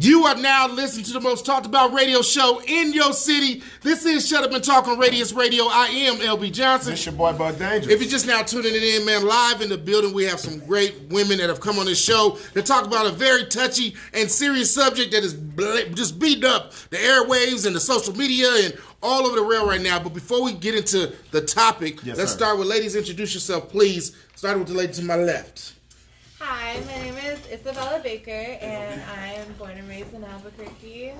You are now listening to the most talked about radio show in your city. This is Shut Up and Talk on Radius Radio. I am LB Johnson. It's your boy Bud Dangerous. If you're just now tuning it in, man, live in the building, we have some great women that have come on this show to talk about a very touchy and serious subject that is just beating up the airwaves and the social media and all over the rail right now. But before we get into the topic, Yes, let's sir. start with ladies. Introduce yourself, please. Starting with the lady to my left. Hi, my name is Isabella Baker, and I'm born and raised in Albuquerque.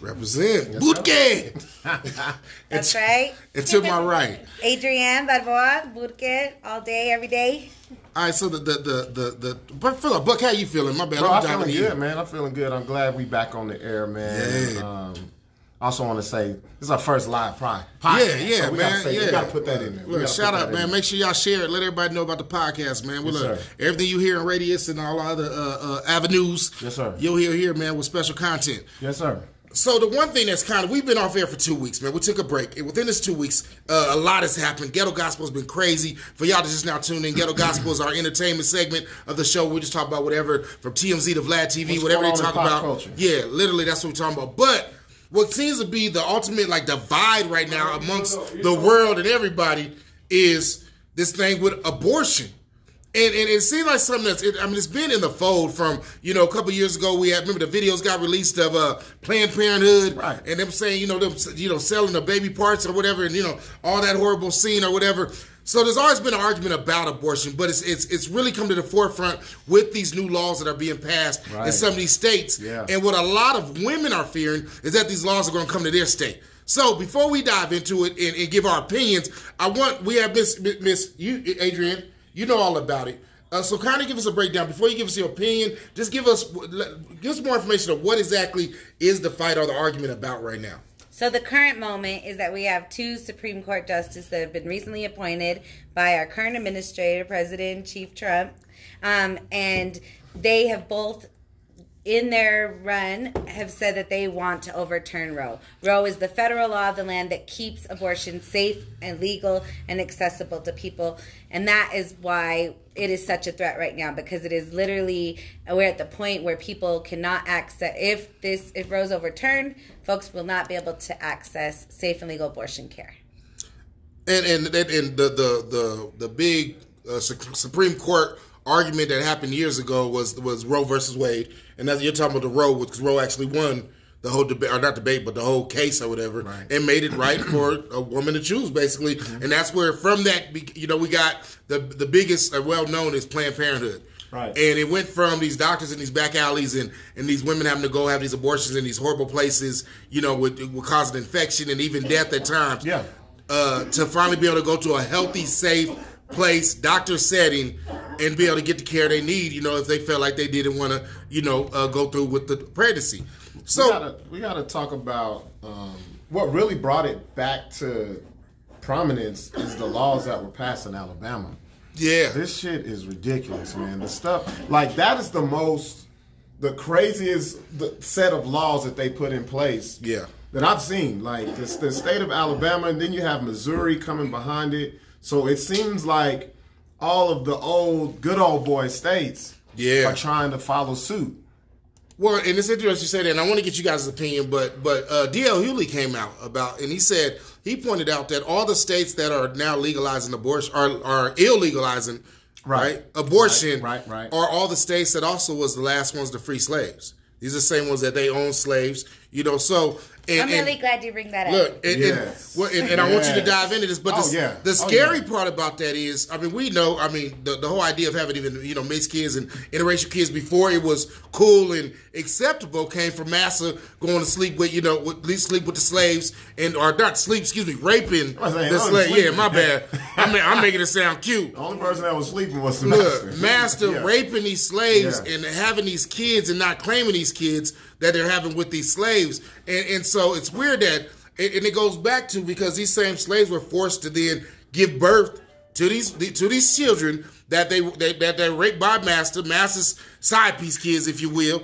Represent. Bootcamp. That's right. And to my right. Adrien Barboa, Burque, all day, every day. All right, so the the the the, the but Phil, Buck, how you feeling? My bad. Bro, I'm I'm feeling good, in. man. I'm feeling good. I'm glad we back on the air, man. Yeah. Um, I also want to say this is our first live pride. Yeah, yeah, so we man. Say, yeah, We gotta put that in there. Look, shout out, man. Make sure y'all share it. Let everybody know about the podcast, man. We Yes, look sir. everything you hear in Radius and all other uh, uh, avenues. Yes, sir. You'll hear here, man, with special content. Yes, sir. So the one thing that's kind of we've been off air for two weeks, man. We took a break, and within this two weeks, uh, a lot has happened. Ghetto Gospel's been crazy. For y'all to just now tune in, Ghetto Gospel is our entertainment segment of the show. We just talk about whatever from TMZ to Vlad TV, What's whatever they talk about. culture. Yeah, literally, that's what we're talking about. But what seems to be the ultimate like divide right now amongst the world and everybody is this thing with abortion. And, and it seems like something that's, it, I mean, it's been in the fold from, you know, a couple years ago. We had, remember the videos got released of uh, Planned Parenthood Right. and them saying, you know, them, you know, selling the baby parts or whatever, and, you know, all that horrible scene or whatever. So there's always been an argument about abortion, but it's, it's, it's really come to the forefront with these new laws that are being passed in some of these states. Yeah. And what a lot of women are fearing is that these laws are going to come to their state. So before we dive into it and, and give our opinions, I want we have Miss Miss you Adrien, you know all about it. Uh, so kind of give us a breakdown before you give us your opinion. Just give us give us more information of what exactly is the fight or the argument about right now. So the current moment is that we have two Supreme Court justices that have been recently appointed by our current administrator, President Chief Trump, um, and they have both. In their run, have said that they want to overturn Roe. Roe is the federal law of the land that keeps abortion safe and legal and accessible to people, and that is why it is such a threat right now because it is literally we're at the point where people cannot access if this if Roe's overturned, folks will not be able to access safe and legal abortion care. And and and, the the the the big uh, Supreme Court argument that happened years ago was was Roe versus Wade, and that's you're talking about the Roe because Roe actually won the whole debate or not debate but the whole case or whatever, and made it right for a woman to choose basically, and that's where from that be- you know we got the the biggest uh, well known is Planned Parenthood. Right. And it went from these doctors in these back alleys and, and these women having to go have these abortions in these horrible places, you know, with, with causing infection and even death at times Yeah. uh, to finally be able to go to a healthy, safe place, doctor setting, and be able to get the care they need. You know, if they felt like they didn't want to, you know, uh, go through with the pregnancy. So we gotta, talk about um, what really brought it back to prominence is the laws that were passed in Alabama. yeah, This shit is ridiculous, man. The stuff like that is the most, the craziest the set of laws that they put in place. Yeah. that I've seen. Like this, the state of Alabama, and then you have Missouri coming behind it. So it seems like all of the old, good old boy states Yeah. are trying to follow suit. Well, and it's interesting you say that, and I want to get you guys' opinion, but but uh, D.L. Hughley came out about, and he said he pointed out that all the states that are now legalizing abortion are are illegalizing, right, Right. abortion, Right, right, right. are all the states that also was the last ones to free slaves. These are the same ones that they own slaves, you know. So, and, I'm and- really glad you bring that up. Look, and, Yes. and, well, and, and I want you to dive into this, but Oh, the, yeah. the Oh, scary yeah. part about that is, I mean, we know, I mean, the, the whole idea of having even, you know, mixed kids and interracial kids before it was cool and acceptable came from Massa going to sleep with, you know, with, at least sleep with the slaves and, or not sleep, excuse me, raping saying, the oh, slaves. Yeah, my bad. I mean, I'm making it sound cute. The only person that was sleeping was the Look, master. master Yeah. raping these slaves Yeah. and having these kids and not claiming these kids that they're having with these slaves. And, and so it's weird that, and it goes back to because these same slaves were forced to then give birth to these to these children that they, they that they raped by master, master's side piece kids, if you will.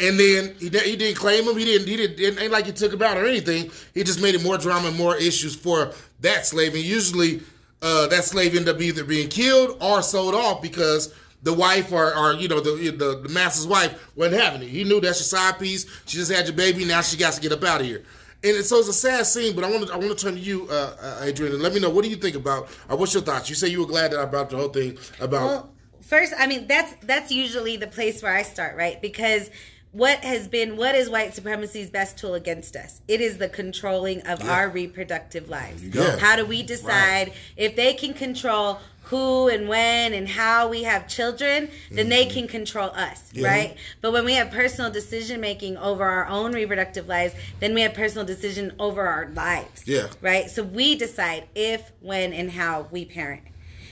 And then he, he didn't claim them. He didn't. He didn't. Ain't like he took them out or anything. He just made it more drama and more issues for that slave. And usually, uh, that slave ended up either being killed or sold off because the wife or, or you know the, the the master's wife wasn't having it. He knew that's your side piece. She just had your baby. Now she got to get up out of here. And so it's a sad scene. But I want to I want to turn to you, uh, uh, Adrien, and let me know what do you think about or what's your thoughts. You say you were glad that I brought the whole thing about. Well, first, I mean that's that's usually the place where I start, right? Because what has been what is white supremacy's best tool against us? It is the controlling of our reproductive lives. Yeah. How do we decide if they can control who and when and how we have children, then they can control us, right? But when we have personal decision making over our own reproductive lives, then we have personal decision over our lives. Yeah. Right? So we decide if, when, and how we parent.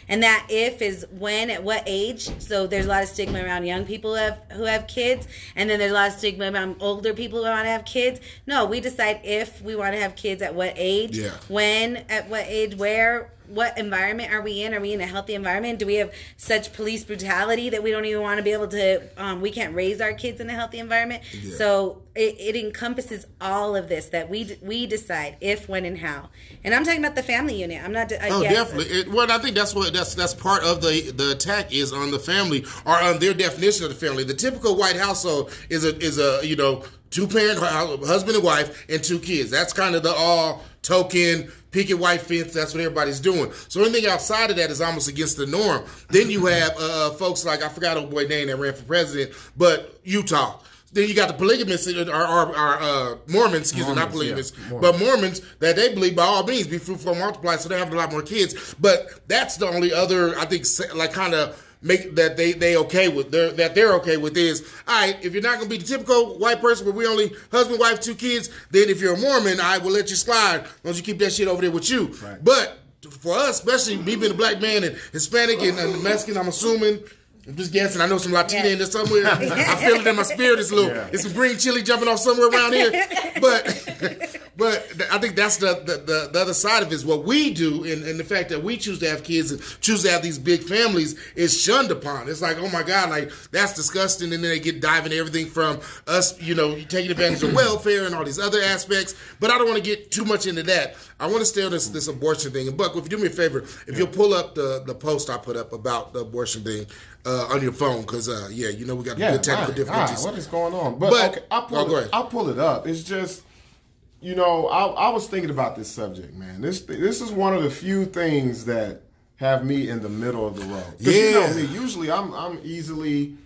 And that if is when, at what age. So there's a lot of stigma around young people who have, who have kids, and then there's a lot of stigma around older people who want to have kids. No, we decide if we want to have kids at what age, Yeah. when, at what age, where, what environment are we in? Are we in a healthy environment? Do we have such police brutality that we don't even want to be able to? Um, we can't raise our kids in a healthy environment. So it, it encompasses all of this that we we decide if, when, and how. And I'm talking about the family unit. I'm not. Oh, against- definitely. It, well, I think that's what that's that's part of the the attack is on the family or on their definition of the family. The typical white household is a is a you know two parent husband and wife and two kids. That's kind of the all token picket white fence. That's what everybody's doing. So anything outside of that is almost against the norm. Then you have uh, folks like I forgot old boy name that ran for president, but Utah. Then you got the polygamists or, or, or uh, Mormons, excuse me, not Mormons, polygamists, yeah, but Mormons that they believe by all means be fruitful and multiply, so they have a lot more kids. But that's the only other I think like kind of make that they they okay with they're, that they're okay with is all right. If you're not going to be the typical white person where we only husband, wife, two kids, then if you're a Mormon, I will let you slide. As long as you keep that shit over there with you. Right. But for us, especially me being a black man and Hispanic and, and Mexican, I'm assuming. I'm just guessing. I know some Latina Yes. in there somewhere. I feel it in my spirit. It's a little, Yeah. it's some green chili jumping off somewhere around here. But, but I think that's the, the, the, the other side of it is what we do, and, and the fact that we choose to have kids and choose to have these big families is shunned upon. It's like, oh my god, like that's disgusting. And then they get diving everything from us, you know, taking advantage of welfare and all these other aspects. But I don't want to get too much into that. I want to stay on this this abortion thing. And Buck, if you do me a favor, if you'll pull up the the post I put up about the abortion thing uh, on your phone, because uh, yeah, you know we got Yeah, good technical right, difficulties. right, what is going on? But, But- okay, I'll pull, Oh, go it, ahead. I'll pull it up. It's just, you know, I, I was thinking about this subject, man. This this is one of the few things that have me in the middle of the road. 'Cause you know Yeah. me. Usually, I'm I'm easily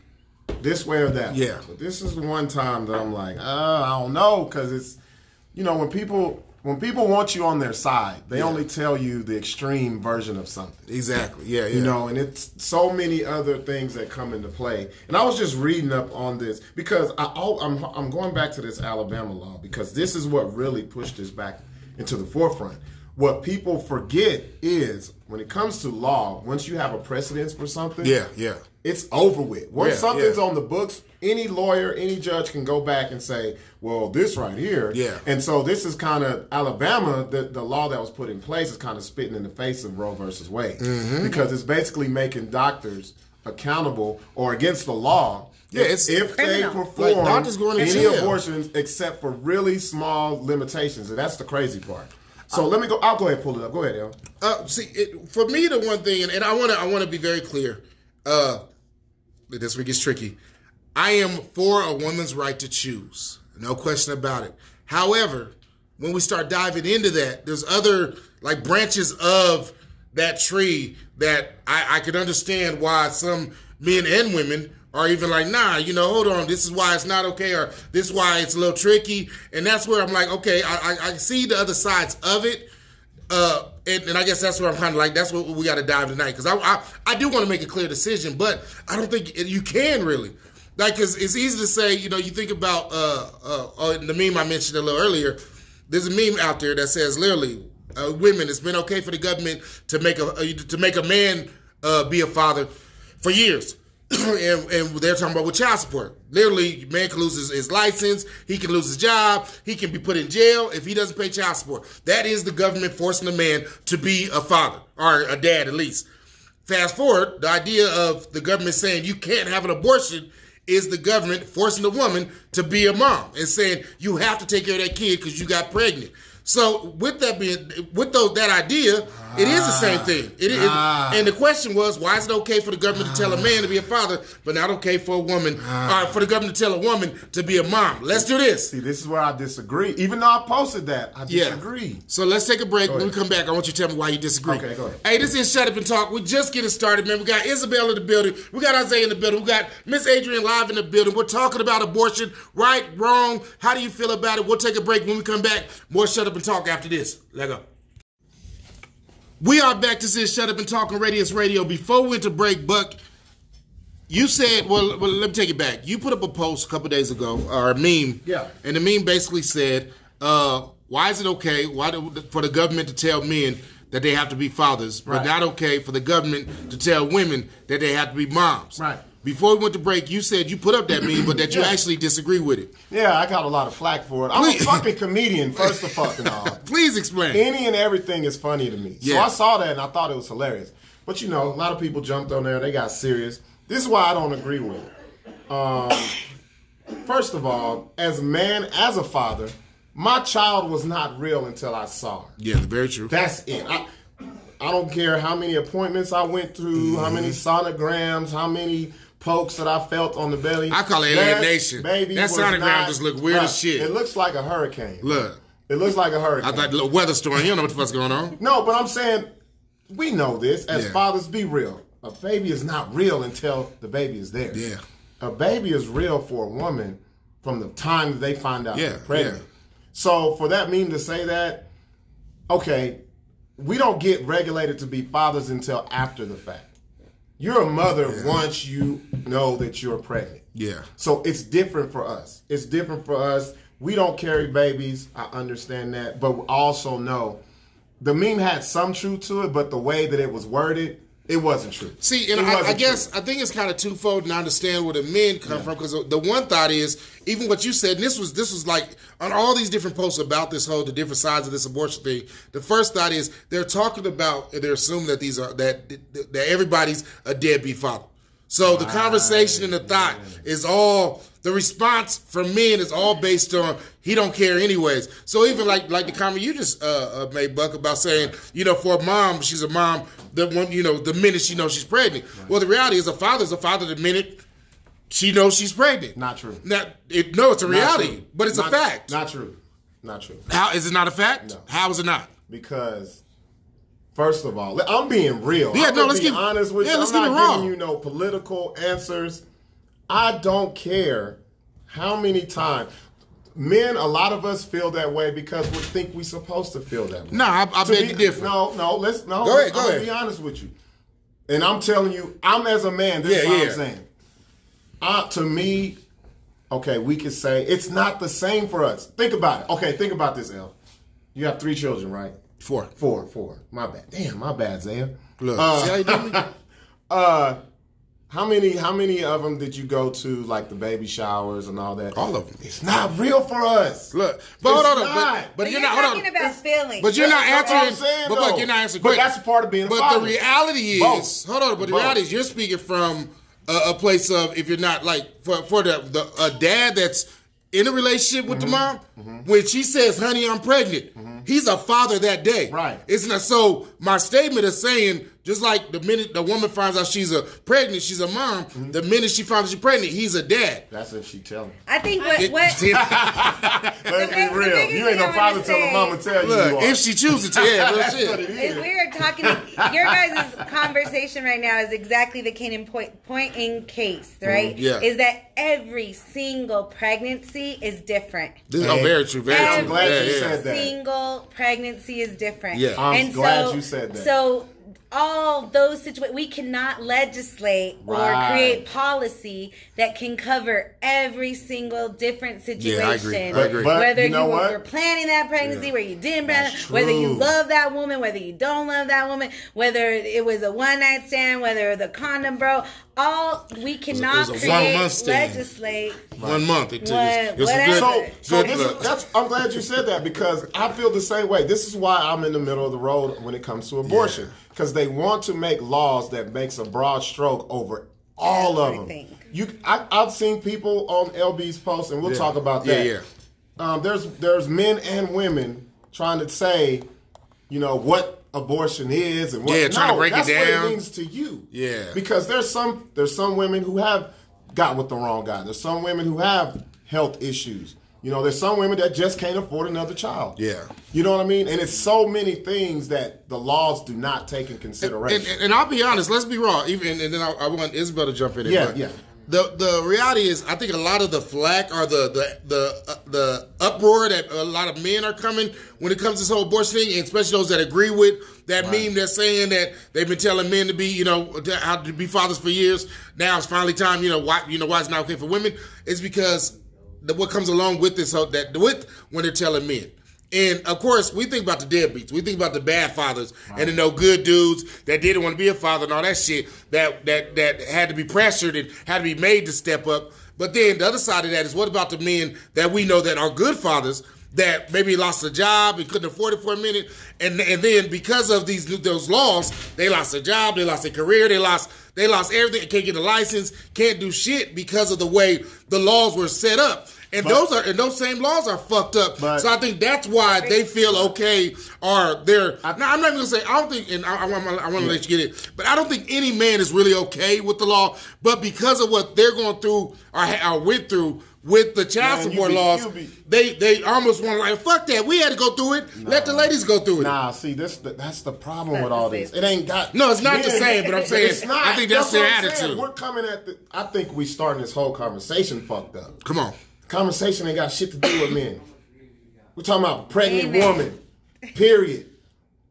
this way or that. way. Yeah. But this is the one time that I'm like, uh, I don't know, because it's, you know, when people when people want you on their side, they only tell you the extreme version of something. Exactly. Yeah. Yeah. You know, and it's so many other things that come into play. And I was just reading up on this because I, I'm I'm going back to this Alabama law because this is what really pushed this back into the forefront. What people forget is when it comes to law, once you have a precedence for something, Yeah. Yeah. it's over with. Once Yeah, something's yeah. on the books, any lawyer, any judge can go back and say, "Well, this right here." Yeah. And so this is kind of Alabama. The the law that was put in place is kind of spitting in the face of Roe versus Wade Mm-hmm. because it's basically making doctors accountable or against the law. Yeah, it's if they perform Like, doctors going to any jail. abortions except for really small limitations, and that's the crazy part. So let me go. I'll go ahead and pull it up. Go ahead, El. Uh, see, it, for me, the one thing, and, and I want to, I want to be very clear. Uh, this week is tricky. I am for a woman's right to choose, no question about it. However, when we start diving into that, there's other like branches of that tree that I, I could understand why some men and women are even like, nah, you know, hold on, this is why it's not okay, or this is why it's a little tricky, and that's where I'm like, okay, I, I, I see the other sides of it. Uh, and, and I guess that's where I'm kind of like, that's what we got to dive tonight because I, I I do want to make a clear decision, but I don't think you can really. Like, cause it's easy to say, you know, you think about uh, uh, uh, the meme I mentioned a little earlier. There's a meme out there that says literally, uh, women, it's been okay for the government to make a uh, to make a man uh, be a father for years. and, and they're talking about with child support. Literally, man can lose his, his license, he can lose his job, he can be put in jail if he doesn't pay child support. That is the government forcing a man to be a father or a dad at least. Fast forward, the idea of the government saying you can't have an abortion is the government forcing the woman to be a mom and saying you have to take care of that kid because you got pregnant. So with that being, with those that idea, it is the same thing. It is, Ah. and the question was, why is it okay for the government to tell a man to be a father, but not okay for a woman, Ah. or for the government to tell a woman to be a mom? Let's do this. See, this is where I disagree. Even though I posted that, I Yeah. disagree. So let's take a break. When we come back, I want you to tell me why you disagree. Okay, go ahead. Hey, this is Shut Up and Talk. We're just getting started, man. We got Isabel in the building. We got Isaiah in the building. We got Miss Adrien live in the building. We're talking about abortion, right, wrong. How do you feel about it? We'll take a break. When we come back, more Shut Up and Talk after this. Let go. We are back. To this is Shut Up and Talk on Radius Radio. Before we went to break, Buck, you said, well, well, let me take it back. You put up a post a couple days ago, or a meme. Yeah. And the meme basically said, uh, why is it okay why do, for the government to tell men that they have to be fathers, but Right. not okay for the government to tell women that they have to be moms? Right. Before we went to break, you said you put up that meme, but that you Yeah. actually disagree with it. Yeah, I got a lot of flack for it. I'm Please. a fucking comedian, first of fucking all. Please explain. Any and everything is funny to me. Yeah. So I saw that and I thought it was hilarious. But you know, a lot of people jumped on there. They got serious. This is why I don't agree with it. Um, first of all, as a man, as a father, my child was not real until I saw her. yeah, very true. That's it. I, I don't care how many appointments I went through, how many sonograms, how many pokes that I felt on the belly. I call it That alienation. Baby That sonogram just look weird as shit. It looks like a hurricane. Look, It looks like a hurricane. I thought little weather storm. You don't know what the fuck's going on. No, but I'm saying we know this as Yeah. fathers. Be real. A baby is not real until the baby is there. Yeah. A baby is real for a woman from the time that they find out Yeah, they're pregnant. yeah. So for that meme to say that, okay, we don't get regulated to be fathers until after the fact. You're a mother once you know that you're pregnant. Yeah. So it's different for us. It's different for us. We don't carry babies. I understand that. But we also know the meme had some truth to it, but the way that it was worded, it wasn't true. See, and I, I guess true. I think it's kind of twofold, and I understand where the men come from because the one thought is even what you said. And this was this was like on all these different posts about this whole the different sides of this abortion thing. The first thought is they're talking about and they're assuming that these are that that everybody's a deadbeat father. So the conversation and the thought is all the response from men is all based on he don't care anyways. So even like like the comment you just uh, uh, made Buck about saying you know for a mom she's a mom the one you know the minute she knows she's pregnant. Well the reality is a father's a father the minute she knows she's pregnant. Not true. Now, it, no, it's a Not reality, true. but it's Not- a fact. Not true. Not true. How is it not a fact? No. How is it not? Because first of all, I'm being real. Yeah, I'm no, let's be keep- honest with yeah, you. let's I'm keep not it giving you no political answers. I don't care how many times. Men, a lot of us feel that way because we think we're supposed to feel that way. No, I, I beg be- to differ. No, no, let's no. Go ahead, go I'm ahead. be honest with you. And I'm telling you, I'm as a man, this Yeah, is what yeah. I'm saying. Uh, to me, okay, we could say it's not the same for us. Think about it. Okay, think about this, L. You have three children, right? Four. Four, four. My bad. Damn, my bad, Zaya. Look, Uh, see how you doing? Uh, how many? How many of them did you go to, like the baby showers and all that? All of them. It's not real for us. Look, but hold on, but, not. but, But you're, you're, not. Hold talking on. about feelings. But you're not That's what I'm answering. saying, but look, you're not answering. But that's a part of being a father. But father. the reality is, Both. hold on. But the Both. reality is, you're speaking from a, a place of if you're not like for for the the a dad that's in a relationship with Mm-hmm. the mom. When she says, "Honey, I'm pregnant," he's a father that day. Right. Isn't that so. My statement is saying. Just like the minute the woman finds out she's a pregnant, she's a mom. Mm-hmm. The minute she finds out she's pregnant, he's a dad. That's if she tell him. I think what It- what Let's be real. You ain't no father wanna till the mama tell you Look, you are. if she chooses to, yeah, real That's shit. what it is is. we are talking. Your guys' conversation right now is exactly the Canaan point, point in case, right? yeah. Is that every single pregnancy is different. This is oh, Hey, very true. Very I'm glad yeah, you yeah. said that. Every single pregnancy is different. Yeah. I'm and glad so, you said that. So all those situations, we cannot legislate or create policy that can cover every single different situation. Yeah, I agree. I agree. But whether you you, know were, were planning that pregnancy, Yeah. where you didn't plan, whether you love that woman, whether you don't love that woman, whether it was a one night stand, whether the condom broke. All we cannot it was a create, one-month stand. legislate. One month. It took What- it a whatever. good, So, so good this look. is, that's I'm glad you said that because I feel the same way. This is why I'm in the middle of the road when it comes to abortion because they want to make laws that makes a broad stroke over all of them. You, I, I've seen people on LB's post, and we'll Yeah. talk about Yeah, that. yeah. Um, there's there's men and women trying to say, you know, what abortion is and what Yeah, trying to no, break it down. what it means to you. Yeah. Because there's some there's some women who have got with the wrong guy. There's some women who have health issues. You know, there's some women that just can't afford another child. Yeah. You know what I mean? And it's so many things that the laws do not take in consideration. and, and I'll be honest. Let's be raw. Even and then I, I want Isabel to jump in. Yeah, but yeah. The the reality is, I think a lot of the flack or the the the uh, the uproar that a lot of men are coming when it comes to this whole abortion thing, and especially those that agree with that meme that's saying that they've been telling men to be, you know, to, how to be fathers for years. Now it's finally time, you know, why you know why it's not okay for women is because the, what comes along with this whole that with when they're telling men. And of course, we think about the deadbeats. We think about the bad fathers and the no good dudes that didn't want to be a father and all that shit that that that had to be pressured and had to be made to step up. But then the other side of that is what about the men that we know that are good fathers that maybe lost a job and couldn't afford it for a minute, and and then because of these those laws, they lost a job, they lost their career, they lost they lost everything, can't get a license, can't do shit because of the way the laws were set up. And But- those are and those same laws are fucked up. But- so I think that's why they feel okay or they're. now I'm not even gonna say I don't think, and I, I want I want to let you get it, but I don't think any man is really okay with the law. But because of what they're going through or, or went through with the child Man, you support be- laws, be- they they almost want to like fuck that. We had to go through it. Let the ladies go through it. Nah, see, this that's the problem with all this. It ain't got. No, it's not the same, but I'm saying, it's not. I think that's their what I'm saying. attitude. We're coming at the. I think we starting this whole conversation fucked up. Come on. Conversation ain't got shit to do with men. We're talking about a pregnant Amen. woman. Period.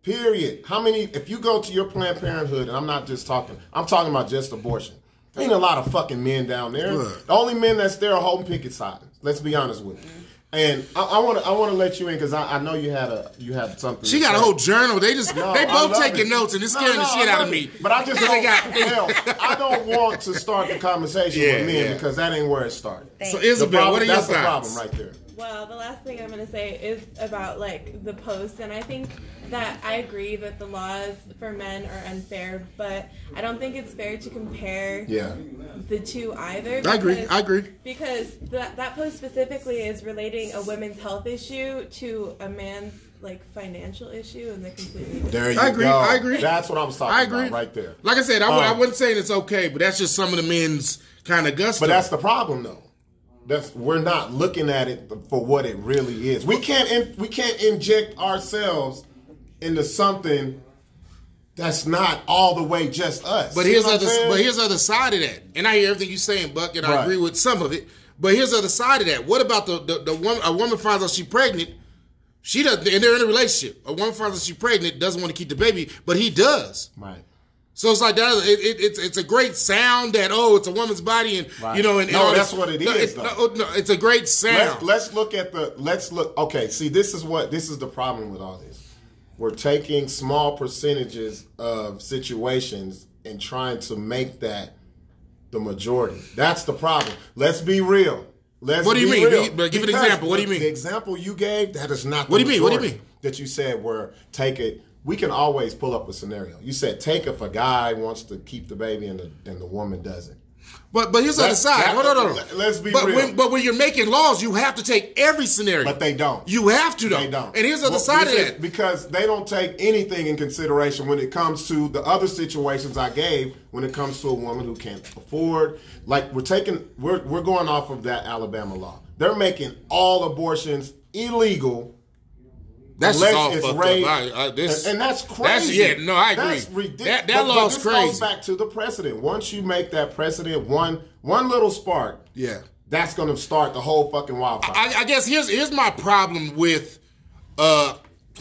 Period. How many? If you go to your Planned Parenthood, and I'm not just talking, I'm talking about just abortion. There ain't a lot of fucking men down there. Look. The only men that's there are holding picket signs. Let's be honest with you. And I want to, I want to let you in because I, I know you had a, you had something. She to got a whole journal. They just No, they both taking it. notes and it's No, scaring no, the shit out of me. it. But I just They don't, got- hell, I don't want to start the conversation Yeah, with men yeah. because that ain't where it started. Thanks. So Isabel, The problem- what are your that's the problem right there. Well, the last thing I'm going to say is about like the post, and I think that I agree that the laws for men are unfair, but I don't think it's fair to compare Yeah. the two either. I agree. I agree. Because that that post specifically is relating a women's health issue to a man's like financial issue, and they're completely different. There you I agree, go. I agree. That's what I'm talking I agree. about right there. Like I said, I, Um, wasn't saying it's okay, but that's just some of the men's kind of gusto. But that's the problem, though. That's we're not looking at it for what it really is. We can't in, we can't inject ourselves into something that's not all the way just us. But here's other, saying? but here's the other side of that, and I hear everything you're saying, Buck, and I Right. agree with some of it. But here's the other side of that. What about the the, the woman? A woman finds out she's pregnant. She does, and they're in a relationship. A woman finds out she's pregnant, doesn't want to keep the baby, but he does. right. So it's like that. It, it, it's it's a great sound that oh, it's a woman's body, and Right. you know, and, No, that's this- what it no, is, it- though. no, no, it's a great sound. Let's, let's look at the let's look okay see this is what this is the problem with all this we're taking small percentages of situations and trying to make that the majority that's the problem let's be real let's What do you mean? real. Give an example. What do you mean? the example you gave that is not the What do you mean? What do you mean? that you said where take it we can always pull up a scenario you said take if a guy wants to keep the baby and the, and the woman doesn't But but here's the other side. on, hold let- let's be but real. When, but when you're making laws, you have to take every scenario. But they don't. You have to though. They don't. And here's the other Well, side of that. Because they don't take anything in consideration when it comes to the other situations I gave when it comes to a woman who can't afford. Like we're taking we're we're going off of that Alabama law. They're making all abortions illegal That's unless all it's fucked up. I, I, this, and, and that's that's- crazy. yeah, no, I agree. That's ridiculous. That, that But- law's crazy. goes back to the precedent. Once you make that precedent, one one little spark, yeah. that's going to start the whole fucking wildfire. I, I guess here's here's my problem with uh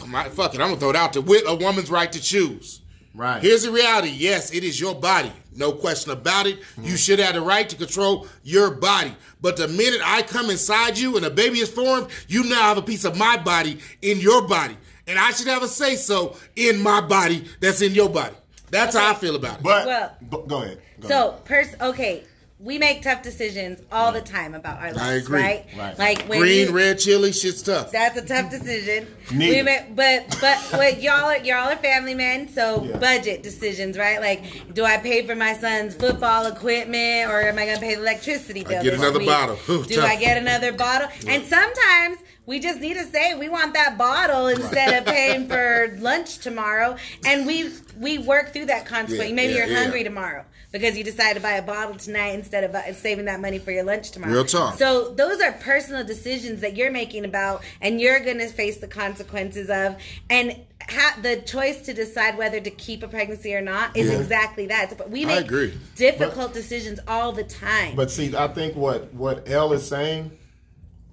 my, fuck it, I'm gonna throw it out there with a woman's right to choose. Right. Here's the reality. Yes, it is your body. No question about it. Hmm. You should have the right to control your body. But the minute I come inside you and a baby is formed, you now have a piece of my body in your body. And I should have a say so in my body that's in your body. That's how I feel about it. but Well- go- go ahead. Go ahead. So, pers- okay, we make tough decisions all the time about our lives, agree. right? Right. Like when Green, you- red chili, shit's tough. That's a tough decision. We make, but but what y'all are y'all are family men, so Yeah. budget decisions, right? Like, do I pay for my son's football equipment, or am I going to pay the electricity bill? get this another week? bottle. Ooh, do tough. I get another bottle? And sometimes we just need to say we want that bottle instead of paying for lunch tomorrow, and we we work through that consequence. Yeah, Maybe yeah, you're yeah. hungry tomorrow because you decide to buy a bottle tonight instead of uh, saving that money for your lunch tomorrow. Real talk. So those are personal decisions that you're making about, and you're going to face the consequences of. And ha- the choice to decide whether to keep a pregnancy or not is Yeah. exactly that. But we make difficult decisions all the time. But see, I think what what L is saying,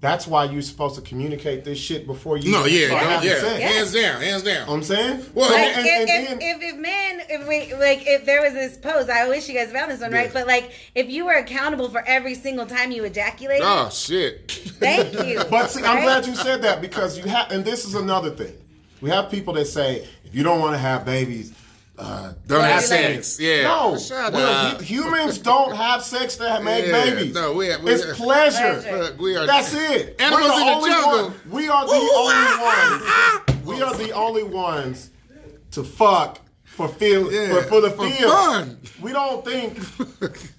that's why you're supposed to communicate this shit before you. No, yeah, start no, yeah, hands down, hands down. I'm saying. Well, So, like and- if, and if, then- if, if men if we like if there was this post i wish you guys found this one right but like if you were accountable for every single time you ejaculated Oh shit. thank you But see, I'm glad you said that because you have, and this is another thing. We have people that say if you don't want to have babies, uh, Don't have sex. Yeah. No, Shut we're- humans don't have sex to make Yeah, babies. no, we- we- it's pleasure. Pleasure. We are That's it. Animals We're the in the only jungle. one- we are the only ones. We are the only ones to fuck for feel Yeah, for, for the for feel. fun. We don't think,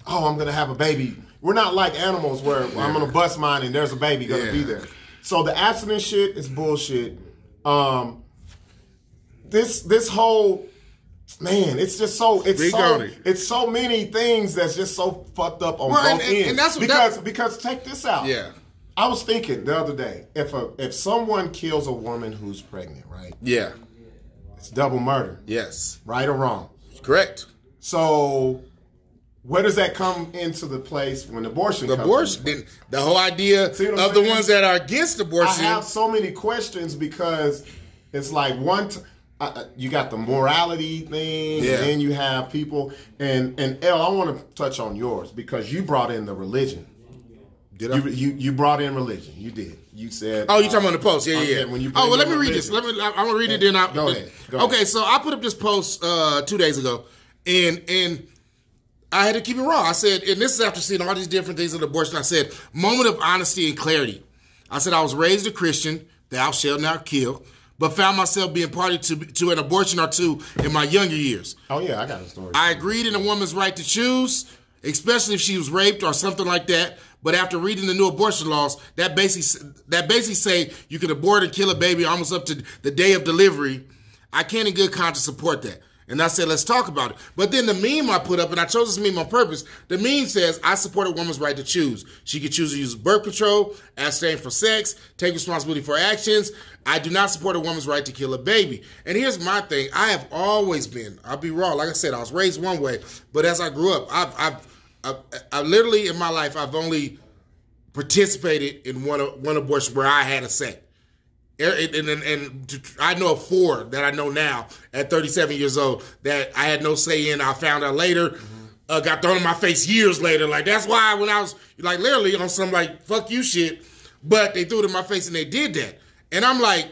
oh, I'm gonna have a baby. We're not like animals where I'm gonna bust mine and there's a baby gonna Yeah. be there. So the abstinence shit is bullshit. Um, this this whole man, it's just so it's Big so it. it's so many things that's just so fucked up on Well, and- both and- ends. and that's what- because that- because take this out. Yeah. I was thinking the other day, if a if someone kills a woman who's pregnant, right? Yeah. It's double murder, Yes. right or wrong. Correct. So where does that come into the place when abortion The comes abortion. into play? Then the whole idea of what the ones that are against abortion. I have so many questions because it's like one. T- uh, uh, you got the morality thing, Yeah. and then you have people. And and L, I want to touch on yours because you brought in the religion. Did I? You, you you brought in religion. You did. You said. Oh, you talking about the post? Yeah, uh, yeah. when you put oh, well, let me read this. Let me. I'm gonna read it. Then I Go ahead, go okay, ahead. so I put up this post uh, two days ago, and and I had to keep it raw. I said, and this is after seeing all these different things in abortion. I said, moment of honesty and clarity. I said I was raised a Christian. Thou shalt not kill. But found myself being party to to an abortion or two in my younger years. Oh yeah, I got a story. I agreed in a woman's right to choose, especially if she was raped or something like that. But after reading the new abortion laws, that basically that basically say you can abort and kill a baby almost up to the day of delivery. I can't in good conscience support that. And I said, let's talk about it. But then the meme I put up, and I chose this meme on purpose. The meme says, I support a woman's right to choose. She can choose to use birth control, abstain from sex, take responsibility for actions. I do not support a woman's right to kill a baby. And here's my thing. I have always been, I'll be raw. Like I said, I was raised one way. But as I grew up, I've, I've, I've, I literally in my life, I've only participated in one, one abortion where I had a say. And, and, and, I know of four that I know now at 37 years old that I had no say in. I found out later, uh, got thrown in my face years later. Like that's why when I was like literally on some like fuck you shit, but they threw it in my face and they did that. And I'm like,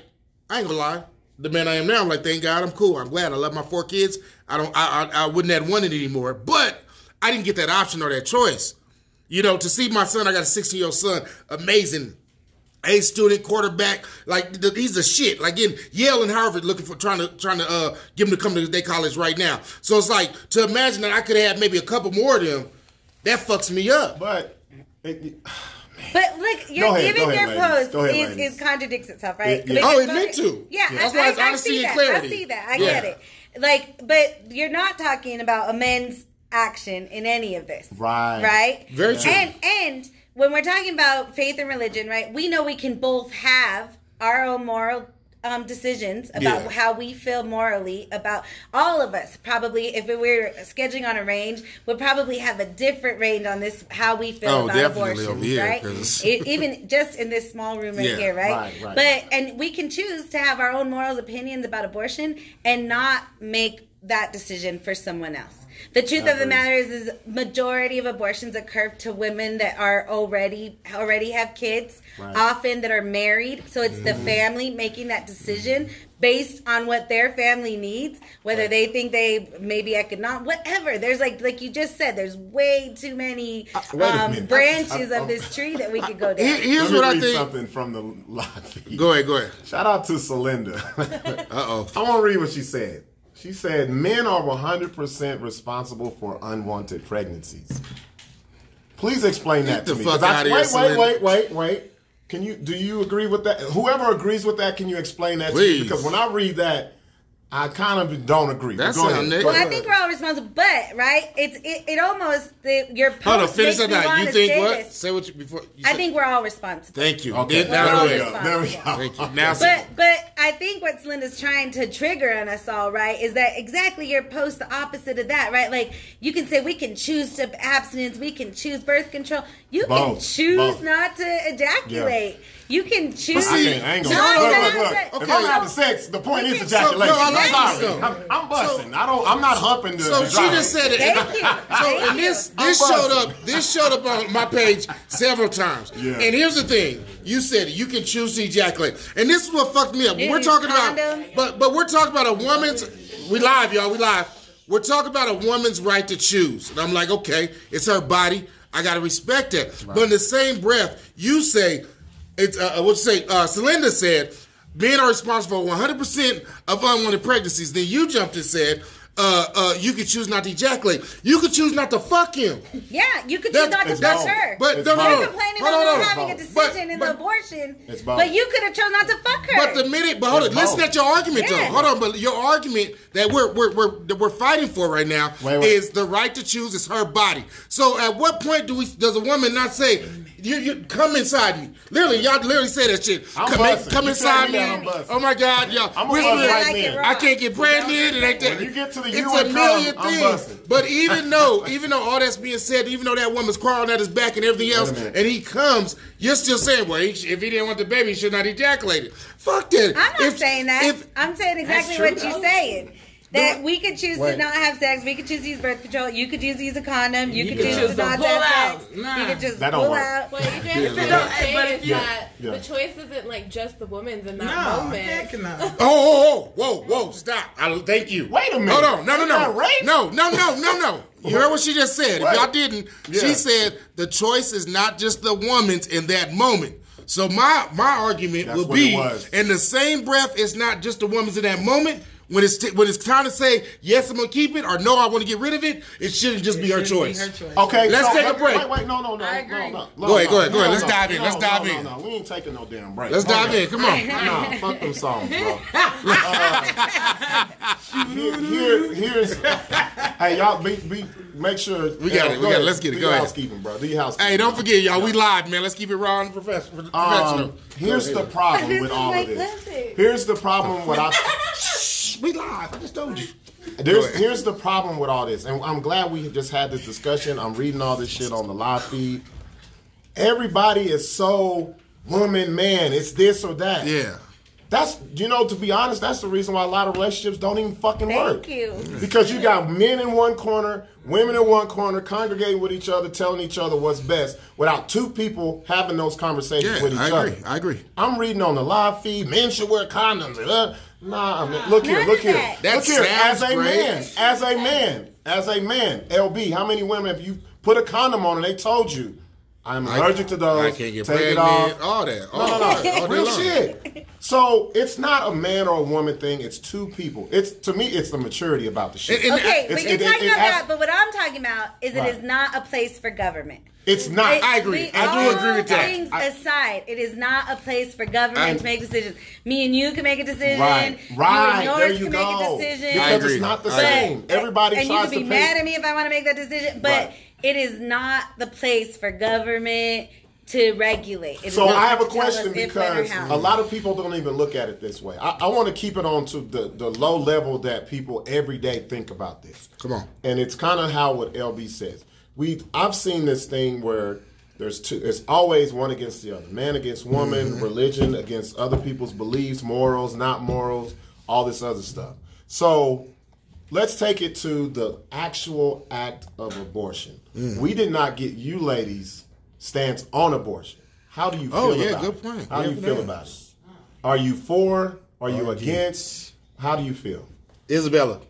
I ain't gonna lie. The man I am now, I'm like, thank God, I'm cool. I'm glad. I love my four kids. I don't. I I, I wouldn't have wanted it anymore. But I didn't get that option or that choice. You know, to see my son, I got a 16 year old son, amazing a student quarterback, like the, he's the shit. Like in Yale and Harvard, looking for trying to trying to uh, get him to come to their college right now. So it's like to imagine that I could have maybe a couple more of them. That fucks me up. but it, But look, you're, Go ahead, even ahead, your ladies. post ahead, is, is contradicts itself, right? Yeah, yeah. Oh, it Because- meant to. Yeah, Yeah. That's I, why it's I, I honesty see and that. clarity. I see that. I Yeah. get it. Like, but you're not talking about a men's action in any of this, Right. Right. Very true. And and when we're talking about faith and religion, right? We know we can both have our own moral um, decisions about Yeah. how we feel morally about all of us. Probably, if we were scheduling on a range, would probably have a different range on this how we feel Oh, about abortion, right? here, right? 'cause- even just in this small room right Yeah. here, right? Right, right. But and we can choose to have our own moral opinions about abortion, and not make that decision for someone else. The truth of the matter is, is majority of abortions occur to women that are already already have kids, Right. often that are married. So it's the Mm-hmm. family making that decision based on what their family needs, whether they think they maybe economic, whatever. There's like like you just said, there's way too many Uh, um, branches I- I- of this tree that we could go Here- down. here's Let me what I think. something from the live feed. Go ahead, go ahead. Shout out to Celinda. Uh oh. I want to read what she said. She said, "Men are 100% responsible for unwanted pregnancies." Please explain that to me. I- wait, wait, wait, wait, wait. Can you do you agree with that? Whoever agrees with that, can you explain that to me? Because when I read that, I kind of don't agree. That's Go ahead. Well, I think we're all responsible, but right? It's it, it almost the, your post Hold on, finish makes that me out. want You to think say what? this. Say what you before. You I think we're all responsible. Thank you. Okay, Then- now Well, there we go. There we go. Thank you. Now, But but I think what Celinda's trying to trigger on us all, right, is that exactly your post the opposite of that, right? Like you can say we can choose to abstinence, we can choose birth control. You can choose Both. not to ejaculate. You can choose. see, I ain't gonna hold on, look, look, on. look. If I'm having sex, the point is So- ejaculation. no, I like I'm this, sorry. I'm, I'm busting. I don't. I'm not humping the. So the she driver. just said it. Thank you. So Thank and this you. this I'm showed buzzing. up this showed up on my page several times. Yeah. And here's the thing: you said you can choose to ejaculate, and this is what fucked me up. You we're use talking about, condoms? but but we're talking about a woman's. We live, y'all. We live. We're talking about a woman's right to choose, and I'm like, okay, it's her body. I gotta respect that. But in the same breath, you say it's uh, what you say. Uh, Celinda said men are responsible for 100 percent of unwanted pregnancies. Then you jumped and said. Uh, uh, you could choose not to ejaculate. You could choose not to fuck him. Yeah, you could That- choose not to it's fuck both. her. But It's no, no, no. You're complaining about not hold on. having a It's both. decision in But- the abortion. It's both. But you could have chosen not to fuck her. But the minute, but hold It's on, listen both. at your argument Yeah. though. Hold on, but your argument that we're we're we're that we're fighting for right now Wait, wait. is the right to choose is her body. So at what point do we does a woman not say you, you come inside me? Literally, y'all literally say that shit. I'm come busting. come inside me. me that I'm busting. oh my God, y'all. I'm We're- gonna bust we're- right like it then. raw. I can't get pregnant. It that. When you get to the it's you a million come, things. But even though, even though all that's being said, even though that woman's crawling at his back and everything else, and he comes, you're still saying, well, he, if he didn't want the baby, he should not ejaculate it. Fuck that. I'm not If- saying that. If, I'm saying exactly what you're saying. That we could choose Wait. to not have sex. We could choose to use birth control. You could choose to use a condom. You, You could could choose choose to to not pull have out. sex. Nah. You could just That don't pull work. out. What you Yeah, just but- don't but say if is you- that Yeah. the choice isn't like just the woman's in that No, moment. heck no. Oh, oh, oh, oh, whoa, whoa, stop. I, thank you. Wait a minute. Hold on. No, no, no. that rape? No, no, no, no, no. You heard what she just said. What? If y'all didn't, Yeah. she said the choice is not just the woman's in that moment. So my my argument That's will be in the same breath, it's not just the woman's in that moment. When it's t- when it's time to say yes, I'm gonna keep it, or no, I want to get rid of it. It shouldn't just be her Shouldn't be choice. her choice. Okay, Let's so take a break. Wait, wait, no, no, no, I agree. no, no. Go ahead, go ahead, go ahead. Let's dive in, let's dive in. No, we ain't taking no damn break. Let's Hold dive in. Come on. Nah, fuck them songs, bro. Uh, here, here, here's. Hey, y'all, be, be, make sure. We got it, we got it. Let's get it. Do Go your ahead. housekeeping, bro. Do your housekeeping. Hey, don't forget, y'all. We live, man. Let's keep it raw and professional. Um, here's the problem with all of this. Here's the problem with I. we live. I just told you. There's, here's the problem with all this, and I'm glad we just had this discussion. I'm reading all this shit on the live feed. Everybody is so woman, man. It's this or that. Yeah. That's you know, to be honest, that's the reason why a lot of relationships don't even fucking work. Thank you. Because you got men in one corner, women in one corner, congregating with each other, telling each other what's best, without two people having those conversations Yeah, with each I other. I agree. I agree. I'm reading on the live feed. Men should wear condoms. Uh, Nah, man, look here, None look here, that. That look here. As a great. man, as a man, as a man, LB, how many women have you put a condom on and they told you, I'm I- allergic to those. I can't get take pregnant. it off. All that. All no, that. no. All Real long. shit. So it's not a man or a woman thing. It's two people. It's to me, it's the maturity about the shit. And- and- Okay, It's- but you're it- it- talking it about has- that. But what I'm talking about is it Right. is not a place for government. it's not. It- I agree. the- I do all agree with that. Things I- aside, it is not a place for government I- to make decisions. Me and you can make a decision. Right, You right. and yours there you can go. make a decision. Because I agree. it's not the I agree. same. Everybody and tries you can be to mad pay. at me if I want to make that decision, but Right. It is not the place for government to regulate. It is So I have a to tell us question if, when, or because a lot of people don't even look at it this way. I, I want to keep it on to the, the low level that people every day think about this. Come on. And it's kind of how what LB says. We I've seen this thing where there's two it's always one against the other. Man against woman, Mm-hmm. religion against other people's beliefs, morals, not morals, all this other stuff. So let's take it to the actual act of abortion. Mm. We did not get you ladies stance on abortion. How do you feel Oh, yeah, about good it? point. How do you feel yeah. about it? Are you for? Are you Oh, against? How do you feel? Isabella.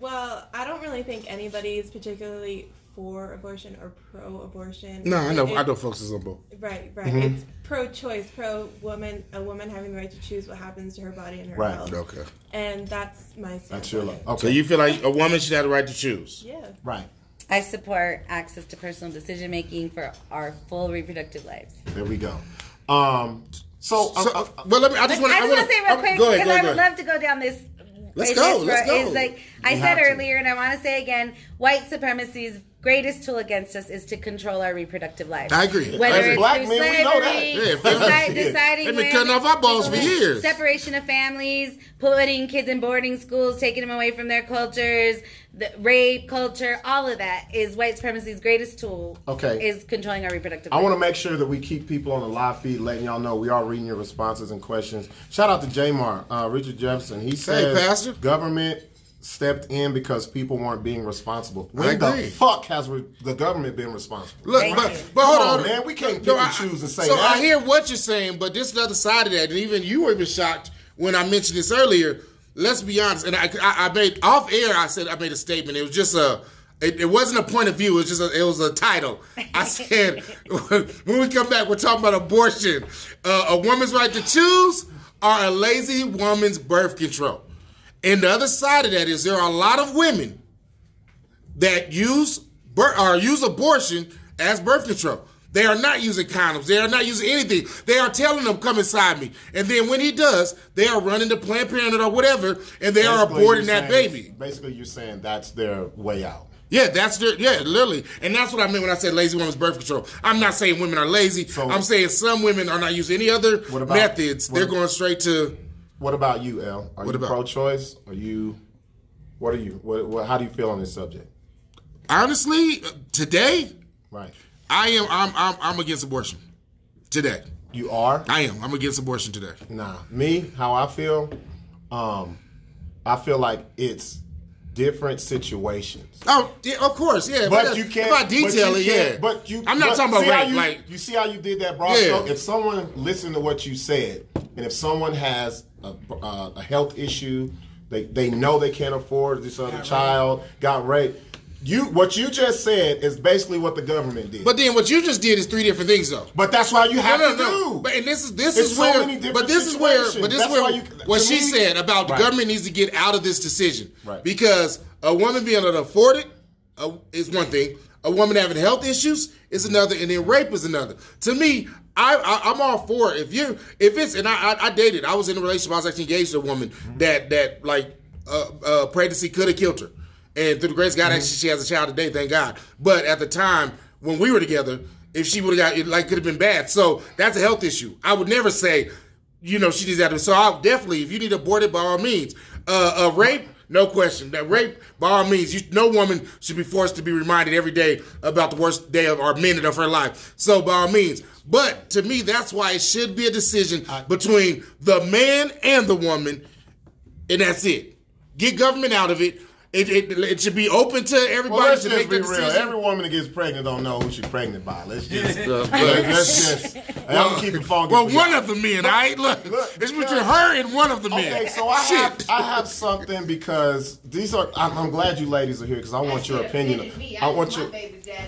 Well, I don't really think anybody is particularly for abortion or pro-abortion. No, I know. It- I know. Folks is on both. Right, right. It's pro-choice, pro-woman, a woman having the right to choose what happens to her body and her Right, health. Okay. And that's my stance. That's your on love. Okay. So you feel like a woman should have the right to choose? Yeah. right. I support access to personal decision making for our full reproductive lives. There we go. Um. So, So, uh, uh, well, let me. I just want. I want to say real okay, quick because Go I ahead. would love to go down this. Let's go, let's go. Is like I said have to. earlier, and I want to say again: white supremacy's greatest tool against us is to control our reproductive lives. I agree. Whether As it's black through men, we know that. slavery, Yeah, deci- yeah. deciding They've been cutting off our balls for years. Separation of families, putting kids in boarding schools, taking them away from their cultures, the rape culture, all of that is white supremacy's greatest tool. Okay. is controlling our reproductive. I rights. want to make sure that we keep people on the live feed, letting y'all know we are reading your responses and questions. Shout out to Jamar, uh, Richard Jefferson. He says hey, Pastor. government stepped in because people weren't being responsible. When the fuck has re- the government been responsible? Look, Thank but, but hold on, on, man. We can't pick No, and I- choose and say So that. I hear what you're saying, but this is the other side of that, and even you were even shocked when I mentioned this earlier. Let's be honest, and I, I, I made off air. I said I made a statement. It was just a. It, it wasn't a point of view. It was just a, it was a title. I said when we come back, we're talking about abortion, uh, a woman's right to choose, or a lazy woman's birth control. And the other side of that is there are a lot of women that use or use abortion as birth control. They are not using condoms. They are not using anything. They are telling them, "Come inside me." And then when he does, they are running to Planned Parenthood or whatever, and they are aborting that saying- baby. Basically, you're saying that's their way out. Yeah, that's their yeah, literally, and that's what I meant when I said lazy woman's birth control. I'm not saying women are lazy. So- I'm saying some women are not using any other about- methods. They're going straight to. What about you, L? Are What you about- pro-choice? Are you? What are you? What, what, how do you feel on this subject? Honestly, today Right. I am. I'm. I'm. I'm against abortion. Today, You are. I am. I'm against abortion today. Nah, me, how I feel, um, I feel like it's different situations. Oh, yeah, of course, yeah. But I- you can't. If I detail but it, yeah. But you. I'm not but talking about rape. You, like, you see how you did that, broad Yeah. If someone listened to what you said, and if someone has a, uh, a health issue, they they know they can't afford this other child, got raped. You what you just said is basically what the government did. but then what you just did is three different things, though. but that's why you have no, to no, do. no. But and this is this It's is so where. many different but this is where. But this That's is where you- what she me- said about the Right. government needs to get out of this decision Right. because a woman being able to afford it uh, is one thing. A woman having health issues is another, and then rape is another. To me, I, I I'm all for it. if you if it's and I, I I dated. I was in a relationship. I was actually engaged to a woman that that like uh, uh, pregnancy could have killed her. And through the grace of God, actually, she has a child today, thank God. But at the time when we were together, if she would have got it, like, could have been bad. So that's a health issue. I would never say, you know, she needs that. So I'll definitely, if you need to abort it, by all means. Uh, uh, rape, no question. That rape, by all means, you, no woman should be forced to be reminded every day about the worst day of or minute of her life. So by all means. But to me, that's why it should be a decision between the man and the woman, and that's it. Get government out of it. It, it, it should be open to everybody well, let's to just make be real. decision. Every woman that gets pregnant don't know who she's pregnant by. Let's just. Uh, let's just. I'm gonna keep it funky. well, for one of the men, all right? Look, look, it's between because- her and one of the men. Okay, so I Shit. have I have something because these are. I'm, I'm glad you ladies are here because I want your opinion. I want your.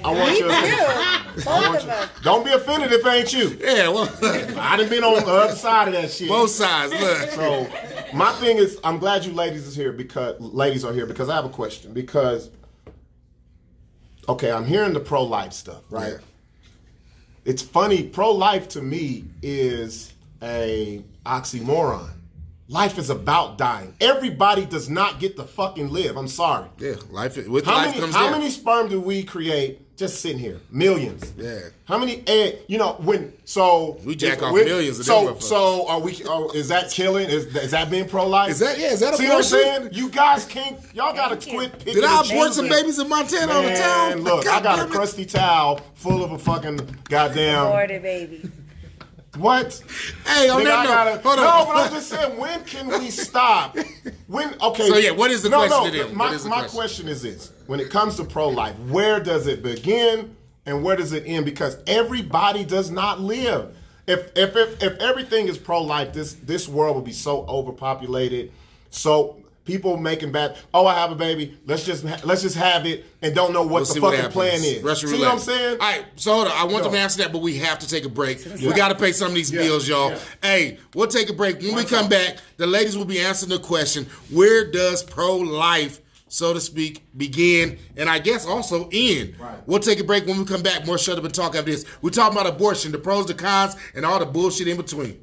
I want your. I want of you- Don't be offended if it ain't you. yeah, well, I done been on the other side of that shit. both sides. Look, So my thing is, I'm glad you ladies is here because ladies are here because I have a question. Because okay, I'm hearing the pro life stuff, right? Yeah. It's funny. Pro life to me is a oxymoron. Life is about dying. Everybody does not get to fucking live. I'm sorry. yeah, life with How life many comes how death. many sperm do we create just sitting here? Millions. Yeah. How many egg? You know when so We jack if- off when- millions of So them so are we? Oh, is that killing? Is, is that being pro life? Is that- yeah, is that See what I'm saying? You guys can't. Y'all gotta quit picking. Did I and abort some babies in Montana on the town? look, I got a crusty towel full of a fucking goddamn. Aborted babies. What? Hey, on Nigga, that I note, gotta- hold on. No, but I'm just saying, when can we stop? When okay. So, yeah, what is the no, question No, my What is the my question? question is this: When it comes to pro life, where does it begin and where does it end? Because everybody does not live. If if if, if everything is pro life, this this world will be so overpopulated. So people making bad. Oh, I have a baby. Let's just ha- let's just have it and don't know what We'll the see what fucking plan is. Russian See roulette. what I'm saying? All right, so hold on. I want Go. them to answer that, but we have to take a break. We got to pay some of these Yeah, bills, y'all. yeah. Hey, we'll take a break. When we come back, the ladies will be answering the question: Where does pro life, so to speak, begin, and I guess also end? Right. We'll take a break. When we come back, more shut up and talk after this. We're talking about abortion, the pros, the cons, and all the bullshit in between.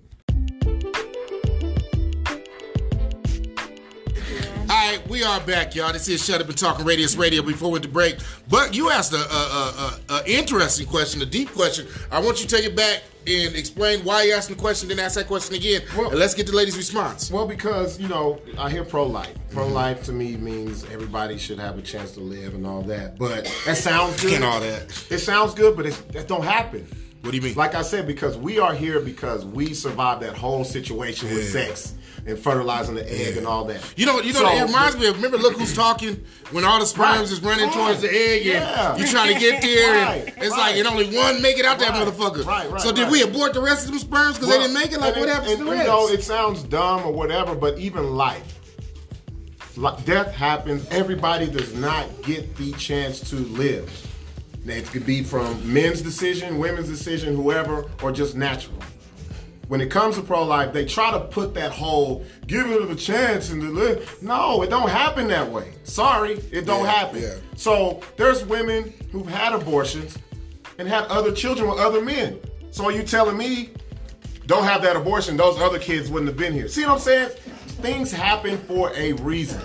We are back, y'all. This is Shut Up and Talking Radius Radio before we went to break. But you asked a, a, a, a, interesting question, a deep question. I want you to take it back and explain why you asked the question, then ask that question again. Well- and let's get the ladies' response. Well, because you know, I hear pro life. Pro life to me means everybody should have a chance to live and all that. But that sounds good. And all that. It sounds good, but that don't happen. What do you mean? Like I said, because we are here because we survived that whole situation with sex and fertilizing the egg and all that. You know, you know, So, it reminds me of remember, look who's talking when all the sperms Right. is running Right. towards the egg, and you're trying to get there, Right. and it's like, and only one make it out that motherfucker. Right, right, so did we abort the rest of them sperms because they didn't make it? Like, what happens and, to the you know, it sounds dumb or whatever, but even life, like death happens. Everybody does not get the chance to live. Now, It could be from men's decision, women's decision, whoever, or just natural. When it comes to pro-life, they try to put that whole give it a chance and live. No, it don't happen that way. Sorry, it don't Yeah, happen. yeah. So there's women who've had abortions and had other children with other men. So are you telling me don't have that abortion, those other kids wouldn't have been here. See what I'm saying? Things happen for a reason.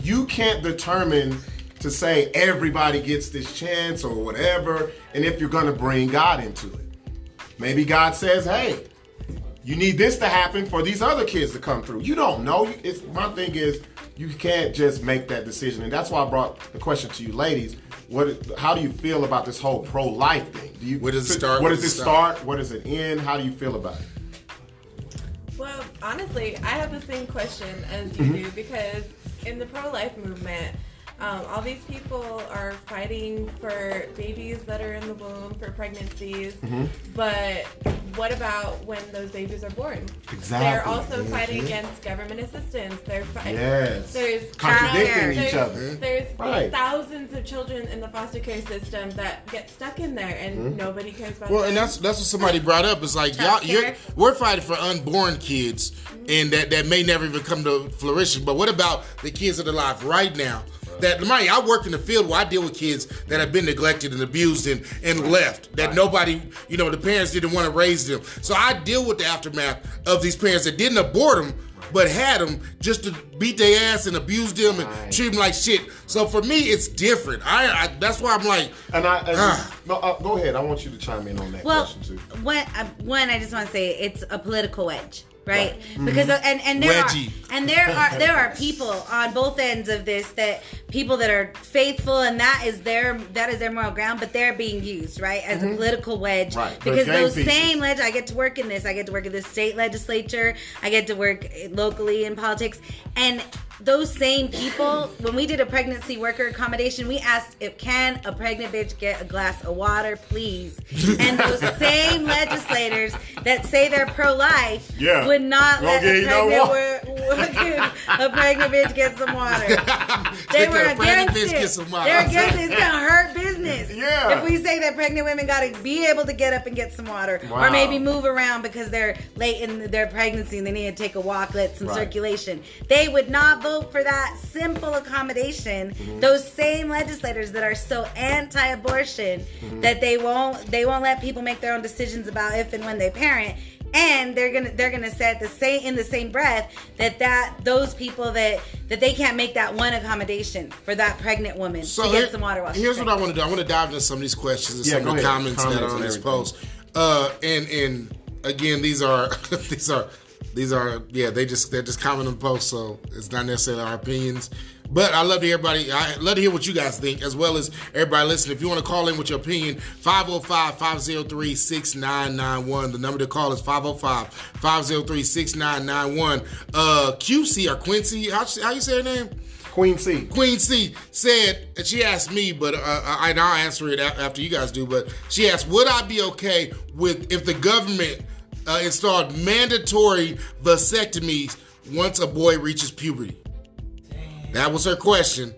You can't determine to say everybody gets this chance or whatever, and if you're gonna bring God into it. Maybe God says, hey, you need this to happen for these other kids to come through. You don't know. It's my thing is you can't just make that decision, and that's why I brought the question to you, ladies. What? How do you feel about this whole pro-life thing? Do you? Where does it start? Where Where does does it it start? start? Where does it end? How do you feel about it? Well, honestly, I have the same question as Mm-hmm. you do because in the pro life movement, um, all these people are fighting for babies that are in the womb, for pregnancies. Mm-hmm. But what about when those babies are born? Exactly. They're also fighting against government assistance. They're fighting. Yes. There's Contradicting There's- each other. There's Right. thousands of children in the foster care system that get stuck in there, and Mm-hmm. nobody cares about Well, them. and that's that's what somebody brought up. It's like y'all, you're, we're fighting for unborn kids, and that that may never even come to fruition. But what about the kids that are alive right now? That mind you, I work in the field where I deal with kids that have been neglected and abused and, and left. That nobody, you know, the parents didn't want to raise them. So I deal with the aftermath of these parents that didn't abort them, but had them just to beat their ass and abuse them and Right. treat them like shit. So for me, it's different. I, I that's why I'm like, And I, and, Ah. no, uh, go ahead. I want you to chime in on that Well, question too. one, uh, one, I just want to say it's a political wedge, right? Because uh, and and there Wedgie. are and there are there are people on both ends of this that people that are faithful and that is their that is their moral ground, but they're being used right as a political wedge Right. Because those pieces. same leg I get to work in this, I get to work in the state legislature, I get to work locally in politics, and those same people when we did a pregnancy worker accommodation we asked if can a pregnant bitch get a glass of water please? And those same legislators that say they're pro-life Yeah. would not Go let a you no pregnant, a pregnant bitch get some water. They were pregnant against it get some water. they're against it. It's gonna hurt business Yeah. if we say that pregnant women gotta be able to get up and get some water Wow. or maybe move around because they're late in their pregnancy and they need to take a walk let some Right. circulation they would not vote for that simple accommodation Mm-hmm. those same legislators that are so anti-abortion Mm-hmm. that they won't they won't let people make their own decisions about if and when they parent and they're gonna they're gonna say at the same in the same breath that that those people that that they can't make that one accommodation for that pregnant woman to get some water while she's here's what I want to do. I want to dive into some of these questions and Yeah, some of the ahead. comments, that are on this post. Uh, and and again, these are these are these are yeah. They just they're just commenting on the post, so it's not necessarily our opinions. But I love to hear everybody. I love to hear what you guys think, as well as everybody listening. If you want to call in with your opinion, 505-503-6991. The number to call is 505-503-6991. Uh, QC or Quincy, how, how you say her name? Queen C. Queen C said, and she asked me, but uh, I, and I'll answer it after you guys do. But she asked, would I be okay with if the government uh, installed mandatory vasectomies once a boy reaches puberty? That was her question.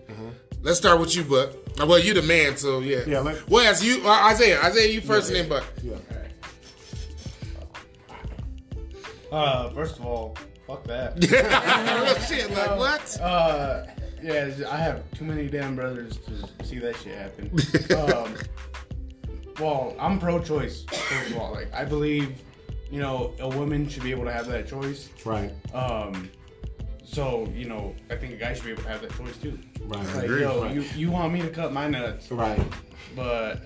Let's start with you, Buck. Well, you the man, so yeah. Yeah, let- well, as you, uh, Isaiah, Isaiah, you first, and then Buck. Yeah. Uh, first of all, fuck that. Shit, like what? Uh, yeah, I have too many damn brothers to see that shit happen. um, well, I'm pro-choice. First of all, like I believe, you know, a woman should be able to have that choice. Right. Um, so you know, I think a guy should be able to have that choice too. Right. Like, agree. yo, Right. you you want me to cut my nuts, Right. but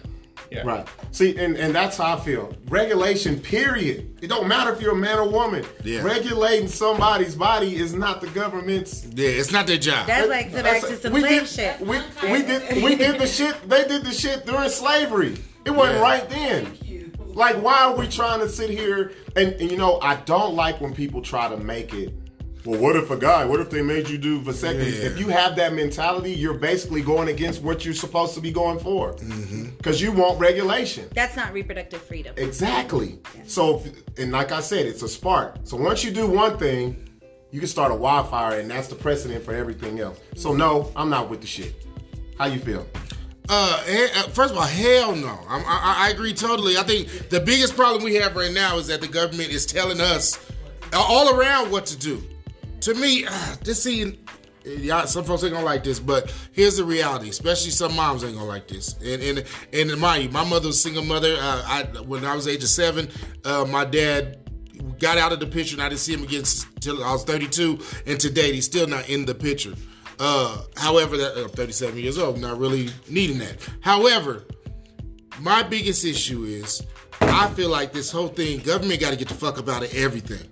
yeah, Right. See, and, and that's how I feel. Regulation, period. It don't matter if you're a man or woman. Yeah. Regulating somebody's body is not the government's. Yeah, it's not their job. That's like to back to some we slave did, shit. We, we did we did the shit. They did the shit during slavery. It wasn't Yeah. right then. Like, why are we trying to sit here and, and you know? I don't like when people try to make it. Well, what if a guy? What if they made you do vasectomy? Yeah. If you have that mentality, you're basically going against what you're supposed to be going for, because you want regulation. That's not reproductive freedom. Exactly. So, and like I said, it's a spark. So once you do one thing, you can start a wildfire, and that's the precedent for everything else. So no, I'm not with the shit. How you feel? Uh, uh, first of all, hell no. I'm, I, I agree totally. I think the biggest problem we have right now is that the government is telling us all around what to do. To me, this seeing, y'all, some folks ain't gonna like this, but here's the reality. Especially some moms ain't gonna like this. And and and mind you, my mother was single mother. Uh, I when I was age of seven, uh, my dad got out of the picture, and I didn't see him again until I was 32. And today, he's still not in the picture. Uh, however, that I'm 37 years old, not really needing that. However, my biggest issue is I feel like this whole thing, government got to get the fuck up out of everything.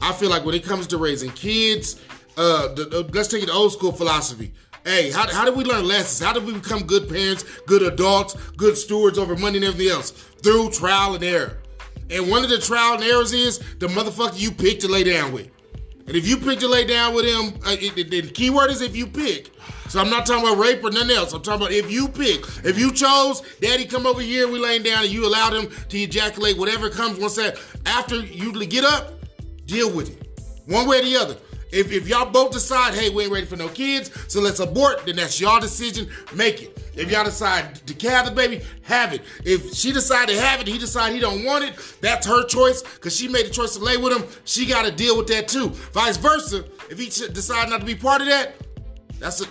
I feel like when it comes to raising kids, uh, the, the- let's take it old school philosophy. Hey, how, how did we learn lessons? How did we become good parents, good adults, good stewards over money and everything else? Through trial and error. And one of the trial and errors is the motherfucker you pick to lay down with. And if you pick to lay down with him, uh, it, it- the key word is if you pick. So I'm not talking about rape or nothing else. I'm talking about if you pick. If you chose, Daddy, come over here, we laying down, and you allowed him to ejaculate whatever comes once that. After you get up, deal with it. One way or the other. If, if y'all both decide, hey, we ain't ready for no kids, so let's abort, then that's y'all decision. Make it. If y'all decide to have the baby, have it. If she decide to have it, he decide he don't want it, that's her choice, because she made the choice to lay with him. She got to deal with that too. Vice versa, if he decide not to be part of that, that's a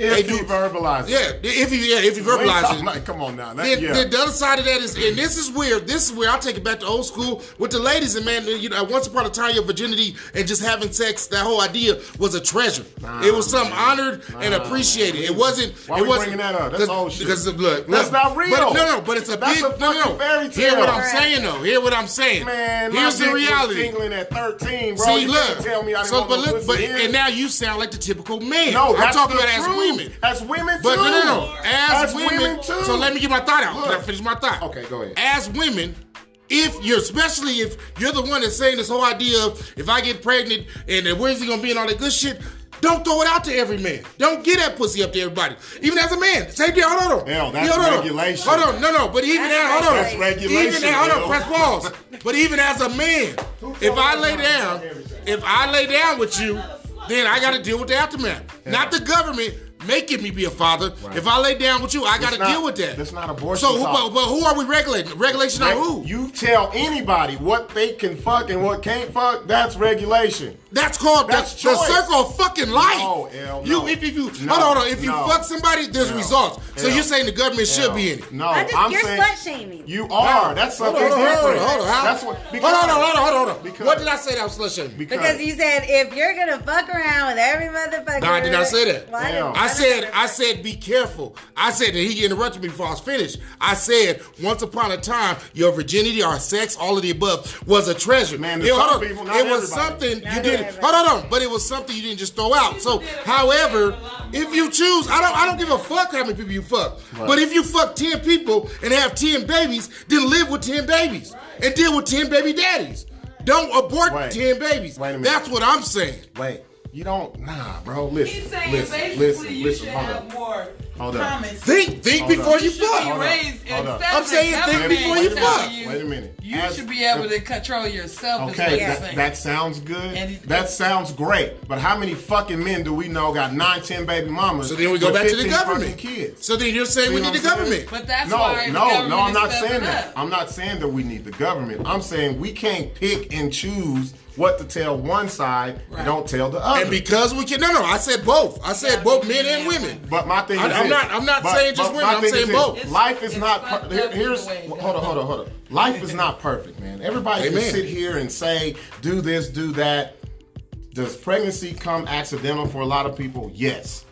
If They you do- verbalize it. yeah. If he yeah, if he We ain't verbalizes it. about- come on now. That, Then, yeah. then the other side of that is, and this is weird. This is where I'll take it back to old school with the ladies. And man, you know, once upon a time, your virginity and just having sex, that whole idea was a treasure. Nah, it was something man. honored and appreciated. man. It wasn't. Why it we wasn't, bringing that up? That's cause, old shit. Because look, That's look, not real. But, no, no, but it's a That's big. a no, no. fucking fairy Hear what tale. I'm saying though. Hear what I'm saying. Man, my here's the dick was reality. tingling at 13, bro. See, you look. tell me I didn't so, want but no look, but and now you sound like the typical man. no, I'm that's talking the about as truth. Women. As women too. But no, no, no. As As women, women, too. So let me get my thought out. Can I finish my thought? Okay, go ahead. As women, if you're especially if you're the one that's saying this whole idea of if I get pregnant and then where's he gonna be and all that good shit. Don't throw it out to every man. Don't get that pussy up to everybody. Even as a man. Same deal. Hold on. Hell, that's Yeah, hold on. regulation. Hold on. No, no. But even That's now, hold on. That's regulation, Even now, hold on. Press pause. But even as a man, if I lay down, if I lay down with you, then I got to deal with the aftermath. Not the government making me be a father. If I lay down with you, I got to deal with that. that's not abortion So, who, but, but who are we regulating? Regulation on who? You tell anybody what they can fuck and what can't fuck, that's regulation. That's called That's the, the circle of fucking life. No, L, You if, if you No, hold on, hold on, if you no. fuck somebody, there's L, results. So L, you're saying the government should be in it. No, I'm just- I'm you're saying slut shaming. You are. That's Hold something on, hold on, different. hold on, hold on. How- That's what. hold on, hold on, hold on, hold on. Because- what did I say that was slut shaming? Because you said if you're gonna fuck around with every motherfucker. No, I did not say that. Why Damn. did- I said, I said, be careful. I said that he interrupted me before I was finished. I said, once upon a time, your virginity or sex, all of the above, was a treasure. Man, it, some hold on. people, not it was everybody. something Not you didn't. everybody. Hold on, but it was something you didn't just throw out. So, however, if you choose, I don't, I don't give a fuck how many people you fuck. But if you fuck ten people and have ten babies, then live with ten babies and deal with ten baby daddies. Don't abort Wait. ten babies. Wait a minute. That's what I'm saying. Wait, you don't, nah, bro. Listen, He's saying listen, basically listen, you listen. should Hold have up. more Hold up. common. Think, think Hold before up. you You fuck. be Hold up. raised Hold up. I'm saying think before you telling fuck. you, Wait a minute. You As- should be able to control yourself. is Okay, what that, that sounds good. And- that sounds great. But how many fucking men do we know got nine, ten baby mamas? So then we go back to the government. Kids. So then you're saying See we need the saying? government. but that's no, why no, no. I'm not saying that. I'm not saying that we need the government. I'm saying we can't pick and choose what to tell one side Right. and don't tell the other. And because we can, no, no, I said both. I said Yeah, both men and women. But my thing I- is, I'm this. not- I'm not But- saying just women, I'm saying is both. It's- Life is not. Per- here- here's hold on, hold on, hold on. Life is not perfect, man. Everybody Amen. can sit here and say, "Do this, do that." Does pregnancy come accidental for a lot of people? Yes.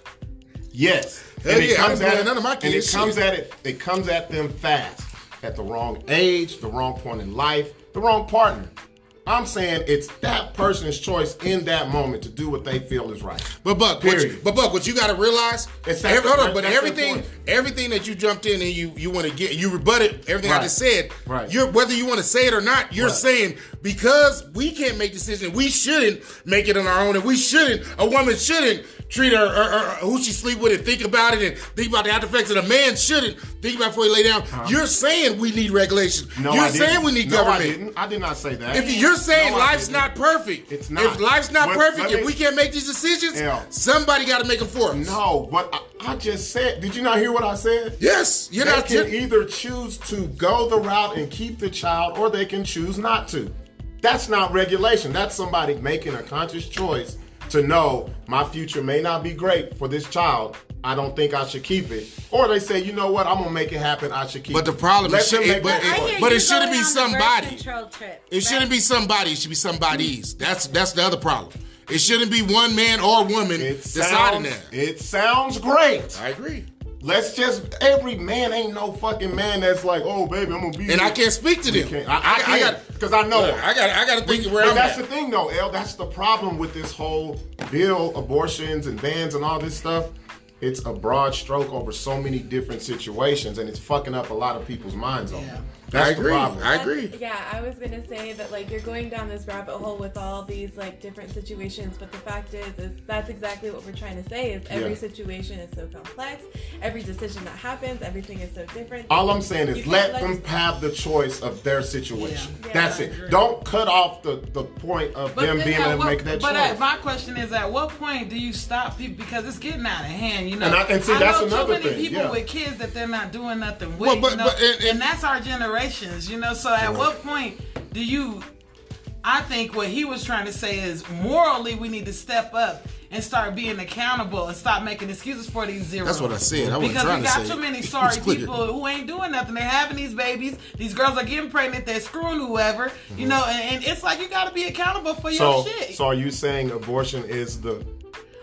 Yes. Hell yeah, I didn't blame none of my and kids, it comes at it. It comes at them fast, at the wrong age, the wrong point in life, the wrong partner. I'm saying it's that person's choice in that moment to do what they feel is right. But Buck, what you, but Buck, what you got to realize, It's that- every, hold on, but everything, everything that you jumped in and you you want to get, you rebutted everything I just said. Right. You're whether you want to say it or not, you're Right. saying because we can't make decisions, we shouldn't make it on our own, and we shouldn't. A woman shouldn't treat her, her, her- who she sleep with and think about it and think about the after effects. And a man shouldn't think about before he lay down. You're saying we need regulation. No, you're I didn't. saying we need no, government. I didn't. I did not say that. If you're saying No, life's didn't. perfect, It's not. If life's not But perfect, let if we can't make these decisions, somebody got to make them for us. No, but I, I just said. Did you not hear what I said? Yes, you're they not. can either choose to go the route and keep the child, or they can choose not to. That's not regulation. That's somebody making a conscious choice to know my future may not be great for this child. I don't think I should keep it. Or they say, you know what, I'm gonna make it happen. I should keep But it. But the problem Let is, them it- but that it- I choice. but it shouldn't be on the birth somebody. trip, It shouldn't be somebody. It should be somebody's. That's that's the other problem. It shouldn't be one man or woman It deciding sounds, that. it sounds great. I agree, Let's just every man ain't no fucking man that's like, oh baby, I'm gonna be. and here." I can't speak to You them. can't. I, I, I can't got because I know. Look, I got I got to think where but I'm that's at. the thing, though, L. That's the problem with this whole bill, abortions and bans and all this stuff. It's a broad stroke over so many different situations, and it's fucking up a lot of people's minds on it. That's I the agree. problem. I That's- agree. Yeah, I was gonna say that like you're going down this rabbit hole with all these like different situations, but the fact is, is that's exactly what we're trying to say. Is every Yeah. situation is so complex, every decision that happens, everything is so different. All I'm saying is let let- them have the choice of their situation. Yeah. That's it. Don't cut off the, the point of them being at able to make that but choice. at, my question is, at what point do you stop people because it's getting out of hand? You know, And I- and see, that's know another too many thing, people yeah. with kids that they're not doing nothing with. Well, but- you know? but- and- and, and- that's our generations. You know, so at what point do you? I think what he was trying to say is morally we need to step up and start being accountable and stop making excuses for these zeros. That's what I said. I wasn't because trying we to got say too many sorry people who ain't doing nothing. They're having these babies. These girls are getting pregnant. They're screwing whoever. You mm-hmm. know, and, and it's like you got to be accountable for your so, shit. so are you saying abortion is the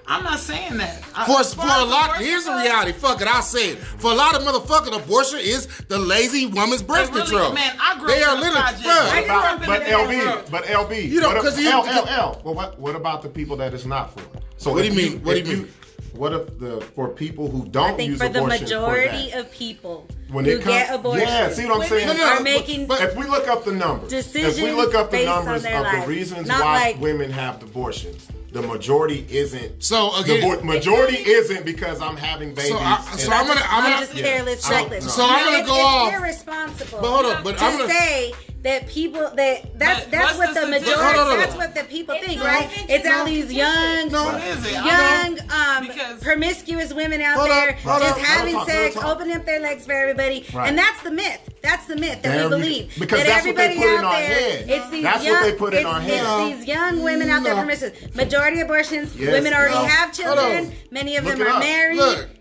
I'm not saying that. I- For, as for a as lot, abortion here's the reality. Fuck it, I'll say it. For a lot of motherfucking abortion is the lazy woman's birth really- control. man, I grew they up are in a literally, project. bruh, I grew up in But LB, but LB, You know, what 'cause if, you- L, L, L, well, what, what about the people that it's not for? So What do you mean? What do you mean? What if the for people who don't I think use for the abortion majority for that, of people when who it comes, get abortion, yeah, see what I'm saying? No, no, are but- making but- if we look up the numbers, Decisions if we look up the numbers of lives. the reasons Not why like- women have abortions, the majority isn't. So, the again- bo- majority isn't because I'm having babies. So I, so I'm gonna- I'm I'm gonna- just Yeah. careless, I don't reckless. know. So I'm gonna it's- go it's off. irresponsible. But hold on, but to I'm gonna- say that people that that's But that's what's what the the majority Hold on, hold that's what the people It's think, not right? It's all these young, No. What is it? I young, um, because- promiscuous women out Hold there hold just on, having hold sex, opening up their legs for everybody, Right. and that's the myth. That's the myth that There we we- believe. because that that's what they everybody out there. It's these That's what young, they put in it's, our head. these young women out there No. promiscuous. Majority abortions, Yes, women already have children. Many of them are married.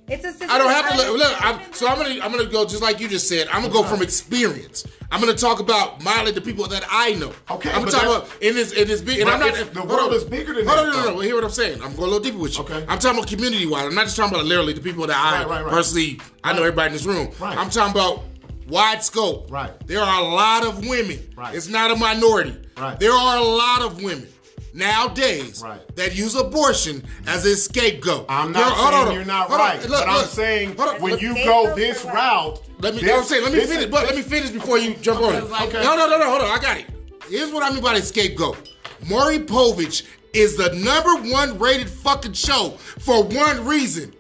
Look, it's a I don't have to look. look I'm, so I'm gonna I'm gonna go just like you just said. I'm gonna go from experience. I'm gonna talk about mildly the people that I know. Okay, I'm gonna but talk about in this in this big. And I'm not. the world on. is bigger than hold that, on, no, no, though. no. Hear what I'm saying? I'm going a little deeper with you. Okay. I'm talking about community wise. I'm not just talking about literally the people that I Right, right, right. personally. I know everybody in this room. Right. I'm talking about wide scope. Right. There are a lot of women. Right. It's not a minority. Right. There are a lot of women. Nowadays, Right. that use abortion as a scapegoat. I'm There- not hold saying on, you're not hold on. right, Look, but I'm look. saying when you go this for route, let me. this- I'm saying, let me this finish. is- But let me finish before you jump on it. like- No, no, no, no. Hold on. I got it. Here's what I mean by the scapegoat. Maury Povich is the number one rated fucking show for one reason.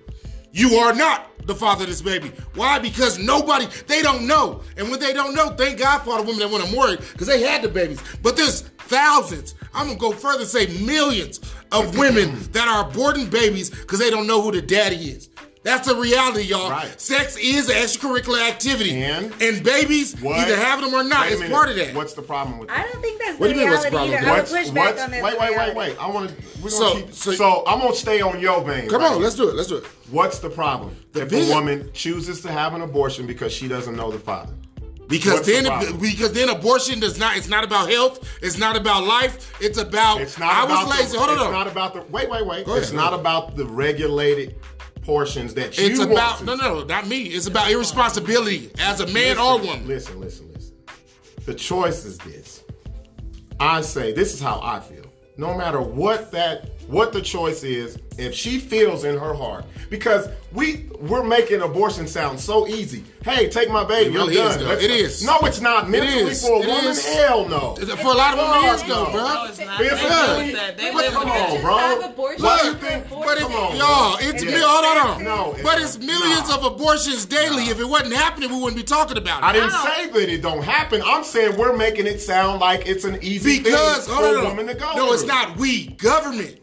You are not the father of this baby. Why? Because nobody, they don't know. And when they don't know, thank God for all the women that want to Maury because they had the babies. But there's thousands, I'm going to go further and say millions of women that are aborting babies because they don't know who the daddy is. That's the reality, y'all. Right. Sex is an extracurricular activity. And? babies, What? either having them or not, is part of that. What's the problem with that? I don't think that's What the do you mean, what's the reality problem either. I What's, push back what's, on this. wait, wait, wait, wait. I want to. We're So- gonna keep, so- so, I'm gonna stay on your vein. Come right on, here. let's do it. Let's do it. What's the problem if big- a woman chooses to have an abortion because she doesn't know the father? Because What's then, because then abortion does not. It's not about health. It's not about life. It's about. It's not I about was lazy. the, Hold on. It's not about the. Wait, wait, wait. Go it's ahead, not about the regulated portions that you It's about no, no, not me. It's about irresponsibility as a man listen, or woman. Listen, listen, listen. The choice is this. I say this is how I feel. No matter what that what the choice is, if she feels in her heart, because we we're making abortion sound so easy. Hey, take my baby. It really I'm is, done. though. It go. is. No, it's not. Mentally is. for a It woman, is. hell no. For a lot of women, it is though, No, bro. it's not. It's They not. that. They But come on, bro. Have abortion for you think? abortion. But it, Come on, y'all, it's Yeah. me. Hold on, hold on. No, it's but it's not. millions Nah. of abortions daily. If it wasn't happening, we wouldn't be talking about it. I didn't I say that it don't happen. I'm saying we're making it sound like it's an easy because thing for a woman to go no, it's not we government.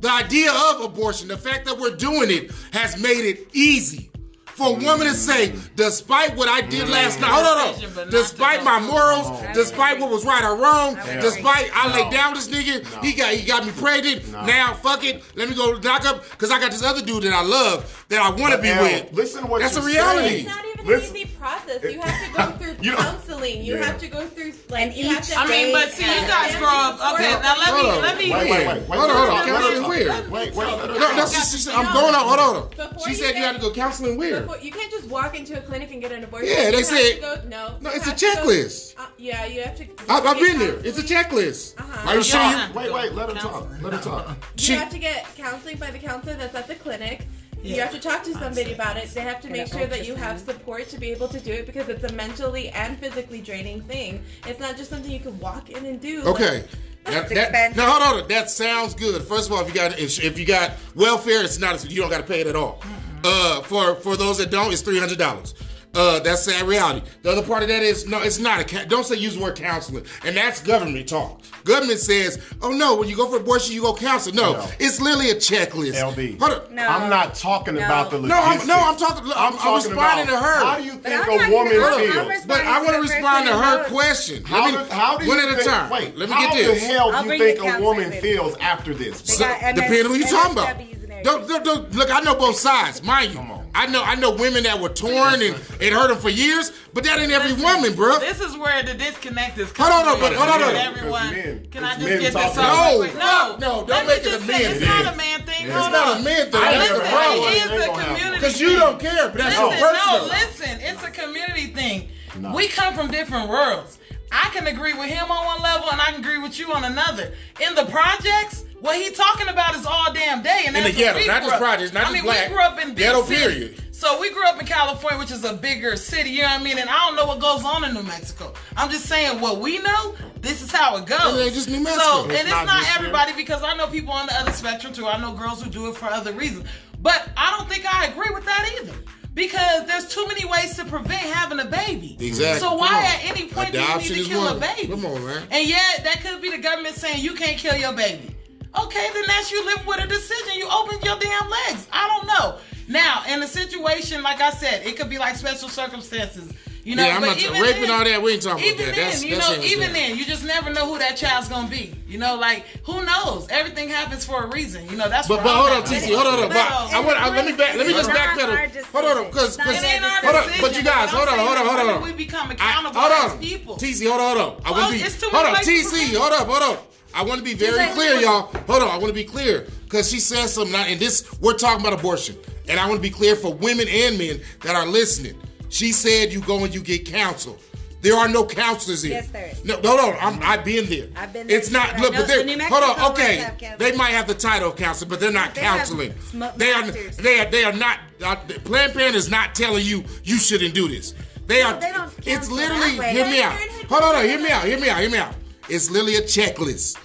The idea of abortion, the fact that we're doing it, has made it easy for a woman to say, despite what I did last night, hold on, hold despite my morals, despite what was right or wrong, despite I laid down with this nigga, he got he got me pregnant. Now fuck it, let me go knock up because I got this other dude that I love that I want to be with. listen to what That's a reality. Saying. It's even Listen. an easy process. You have to go through You counseling. You Yeah. have to go through like And you have to. I mean, but see, you guys grow up. Okay, now let me on. let me. Wait, wait, wait, wait. Hold on, hold on. Let her Counseling where? Wait, wait. let her No, talk. that's she I'm going on. Hold on. Before She said you had to go counseling where? Before, you can't just walk into a clinic and get an abortion. Yeah, they said- go, no. No, it's a have go- checklist. uh, yeah, you have to. I've, I've been there. It's a checklist. Uh-huh. Are you sure. Wait, wait. Let her talk. Let her talk. She, You have to get counseling by the counselor that's at the clinic. You have to talk to somebody about it. They have to make sure that you have support to be able to do it because it's a mentally and physically draining thing. It's not just something you can walk in and do. okay. That, that, now hold on. That sounds good. First of all, if you got if, if you got welfare, it's not you don't got to pay it at all. Uh, for for those that don't, it's three hundred dollars. Uh, that's sad reality. The other part of that is no, it's not a. Don't say use the word counseling, and that's government talk. Government says, oh no, when you go for abortion, you go counsel. No, No. it's literally a checklist. LB. Hold on. No. I'm not talking No. about the No, I'm, no, I'm talking. Look, I'm, I'm responding to her. How do you think a talking woman about- I'm feels? responding But I want to respond to her question. How, Let do, me- how do you one at a time. Wait, let me get this. How the hell I'll do you think a woman feels after this? So, depending on who you talking about. MSWs and everything. Don't, don't, don't, look, I know both sides, mind you. Come on. I know, I know women that were torn and it hurt them for years, but that ain't every woman, bro. This is where the disconnect is Hold coming. on, but- from. hold on, hold on. Everyone, Because men- can I just get this talking. over No, with? No, no, don't make it a man say It's thing. not a man thing. It's not a man thing. I That's never the heard problem. one. It They a gonna community Because you don't care, but that's Listen, your personal. no, listen. It's a community thing. We come from different worlds. I can agree with him on one level, and I can agree with you on another. In the projects, what he talking about is all damn day, and In that's the ghetto, not just projects, not I just mean, black. we grew up in Ghetto, cities. period. So we grew up in California, which is a bigger city. You know what I mean? And I don't know what goes on in New Mexico. I'm just saying what we know. This is how it goes. Just New Mexico. So, It's and it's not not, just here. everybody because I know people on the other spectrum too. I know girls who do it for other reasons. But I don't think I agree with that either. Because there's too many ways to prevent having a baby. Exactly. So why at any point Adoption do you need to kill one. a baby? Come on, man. And yet that could be the government saying you can't kill your baby. Okay, then that's you live with a decision. You open your damn legs. I don't know. Now, in a situation like I said, it could be like special circumstances. You know, Yeah, I'm but not- even rape then, and all that, we ain't talking about even that. Then, That's- you that's know, even then, you just never know who that child's gonna be. You know, like who knows? Everything happens for a reason. You know, that's. But but hold on, TC, hold on, hold on. But, But I want let me back. Let me just It's back not our pedal. Hold on, because because It's not It ain't our hold on. But you guys, hold on, hold on, hold on, we on. become I, accountable hold as on, people. TC, hold on, hold on. I want to be hold on, TC, hold up, hold on. I want to be very clear, y'all. Hold on, I want to be clear because she said something, and this we're talking about abortion, and I want to be clear for women and men that are listening. She said you go and you get counsel. There are no counselors here. Yes, there is. No, hold on. I'm, I've been there. I've been there It's not. I Look, know but they're the hold on. Okay, have they might have the title of counselor, but they're not They counseling. sm- They are. They are. They are not. Uh, Planned Parenthood is not telling you you shouldn't do this. They No, are. they don't it's literally. Hear me out. Hold on. Hear me out. Hear me out. Hear me out. It's literally a checklist.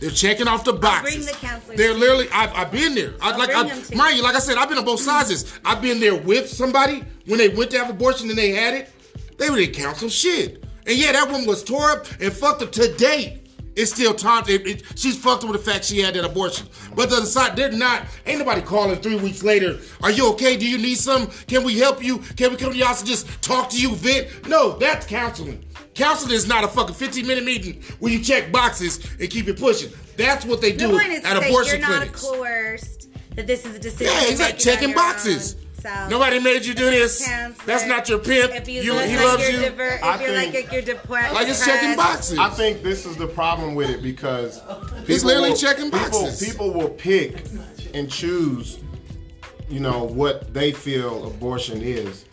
They're checking off the boxes. Bring the They're literally. I've, I've been there. I, like, I, mind you, like I said, I've been on both sides. I've been there with somebody when they went to have abortion and they had it. They didn't counsel shit. And yeah, that woman was tore up and fucked up to date. It's still time. It, it, she's fucked up with the fact she had that abortion. But the other side, they're not. Ain't nobody calling three weeks later. Are you okay? Do you need some? Can we help you? Can we come to your house and just talk to you, vent? No, that's counseling. Counseling is not a fucking 15 minute meeting where you check boxes and keep it pushing. That's what they The do point is at to say abortion you're not clinics. coerced. That this is a decision. Yeah, you're exactly. Checking boxes. own. So, Nobody made you do this. counselor, That's not your pimp. If you, You, look he like loves you're you. diver- if I you're think- like you're depressed, Like it's checking boxes. I think this is the problem with it because He's literally will- checking people- boxes. People will pick and choose, you know, what they feel abortion is,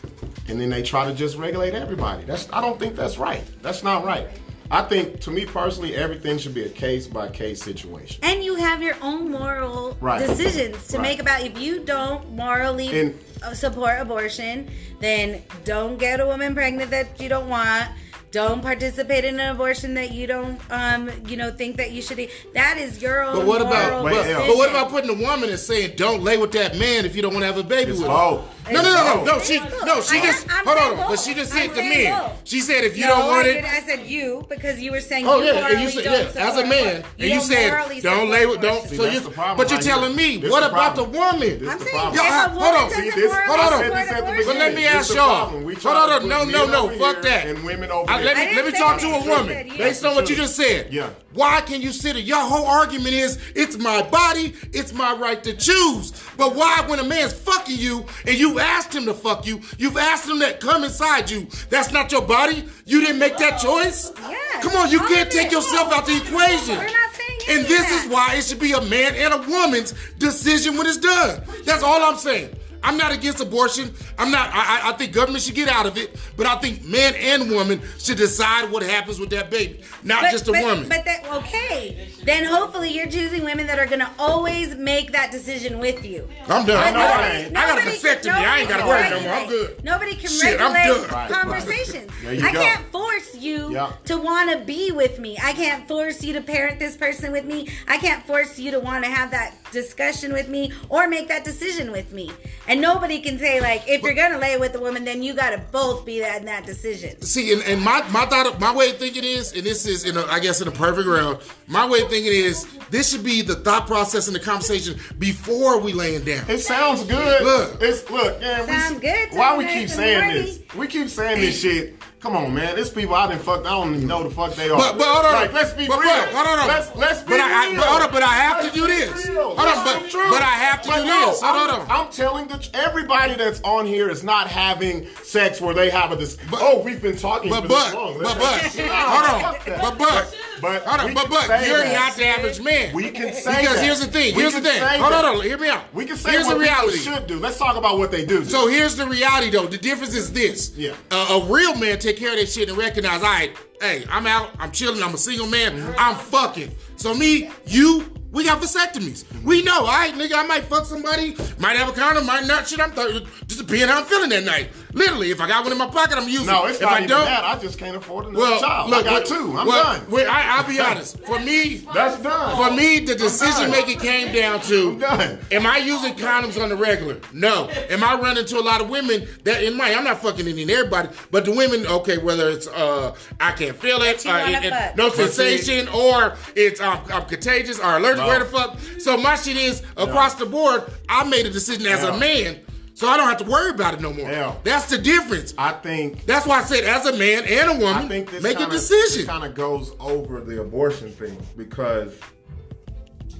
and then they try to just regulate everybody. That's I don't think that's right. That's not right. I think, to me personally, everything should be a case by case situation. and you have your own moral Right. decisions to Right. make about if you don't morally And- support abortion then don't get a woman pregnant that you don't want don't participate in an abortion that you don't um you know think that you should e- that is your own But what about but, Wait, but what about putting a woman and saying don't lay with that man if you don't want to have a baby It's with him? both. No, no, no, no, no. She no, she just I'm hold saying on. But she just said to saying men. both. She said if you no, don't want I, it, did, I said you because you were saying Oh you yeah, morally and you said don't yeah, as a man, abor- and you don't said don't lay with don't. See, so you, the but you're telling me This what the about the woman? I'm saying problem. if Yeah, a hold on. See, this- hold on. I said support this at the abortion- But let me ask y'all. Hold on, no, no, no, fuck that. And women over I, let me let me talk to a woman said yes. based on what you just said. Yeah. Why can you sit? Your whole argument is it's my body, it's my right to choose. But why, when a man's fucking you and you asked him to fuck you, you've asked him to come inside you. That's not your body. You didn't make that choice. Yes, Come on, you all can't take yourself out the equation. We're not saying any And this that. is why it should be a man and a woman's decision when it's done. That's all I'm saying. I'm not against abortion. I'm not. I, I- I think government should get out of it, but I think man and woman should decide what happens with that baby, not But- just a but, woman. But that okay. Then hopefully you're choosing women that are gonna always make that decision with you. I'm done. I know I, I got a Nobody- vasectomy. I ain't got to nobody worry can no more. I'm good. Nobody can Shit, I'm regulate done. Right, right. conversations. There I go. can't force you Yeah. to want to be with me. I can't force you to parent this person with me. I can't force you to want to have that discussion with me or make that decision with me. And nobody can say like, if you're gonna lay with a woman, then you gotta both be that in that decision. See, and, and my my thought, my way of thinking is, and this is in a, I guess in a perfect world, my way of thinking is this should be the thought process and the conversation before we laying down. It sounds good. Look. it's look. Yeah, we, Sounds good to Why we keep saying horny. this? We keep saying this shit. Come on, man. There's people I didn't fuck. I don't even know the fuck they are. But, but hold on. Like, let's be but, real. But, hold on. Let's let's be but I, I, but hold on. But I have Let's to do this. Hold on. But, but I have to But do no, this. Hold I'm, on. I'm telling the everybody that's on here is not having sex where they have a this. But- oh, we've been talking But for but this long. but Let's- but hold on. But but But hold on. But but you're that. not the average man. We can say because that. here's the thing. Here's the thing. Hold on. hold on. Hear me out. We can say Here's what the people reality. should do. Let's talk about what they do. So here's the reality, though. The difference is this. Yeah. A real man take care of that shit and recognize, all right, hey, I'm out, I'm chilling, I'm a single man, Mm-hmm. I'm fucking. So me, you, we got vasectomies. Mm-hmm. We know, all right, nigga, I might fuck somebody, might have a condom, might not. Shit, I'm th- just depending how I'm feeling that night. Literally, if I got one in my pocket, I'm using. no, it. it's if not I even don't, that. I just can't afford another well, child. look, I got two. I'm well, done. I, I'll be honest. For me, That's done. for me, the decision making came down to I'm done. Am I using condoms on the regular? No. Am I running to a lot of women that in my I'm not fucking any everybody, but the women, okay, whether it's uh I can't feel it, you uh, it- it- no But see- sensation, or it's um, I'm contagious or allergic, No. where the fuck. So my shit is across the board, I made a decision as Yeah. a man So I don't have to worry about it no more. Hell. That's the difference. I think That's why I said, as a man and a woman, think this make kinda, a decision. Kind of goes over the abortion thing because,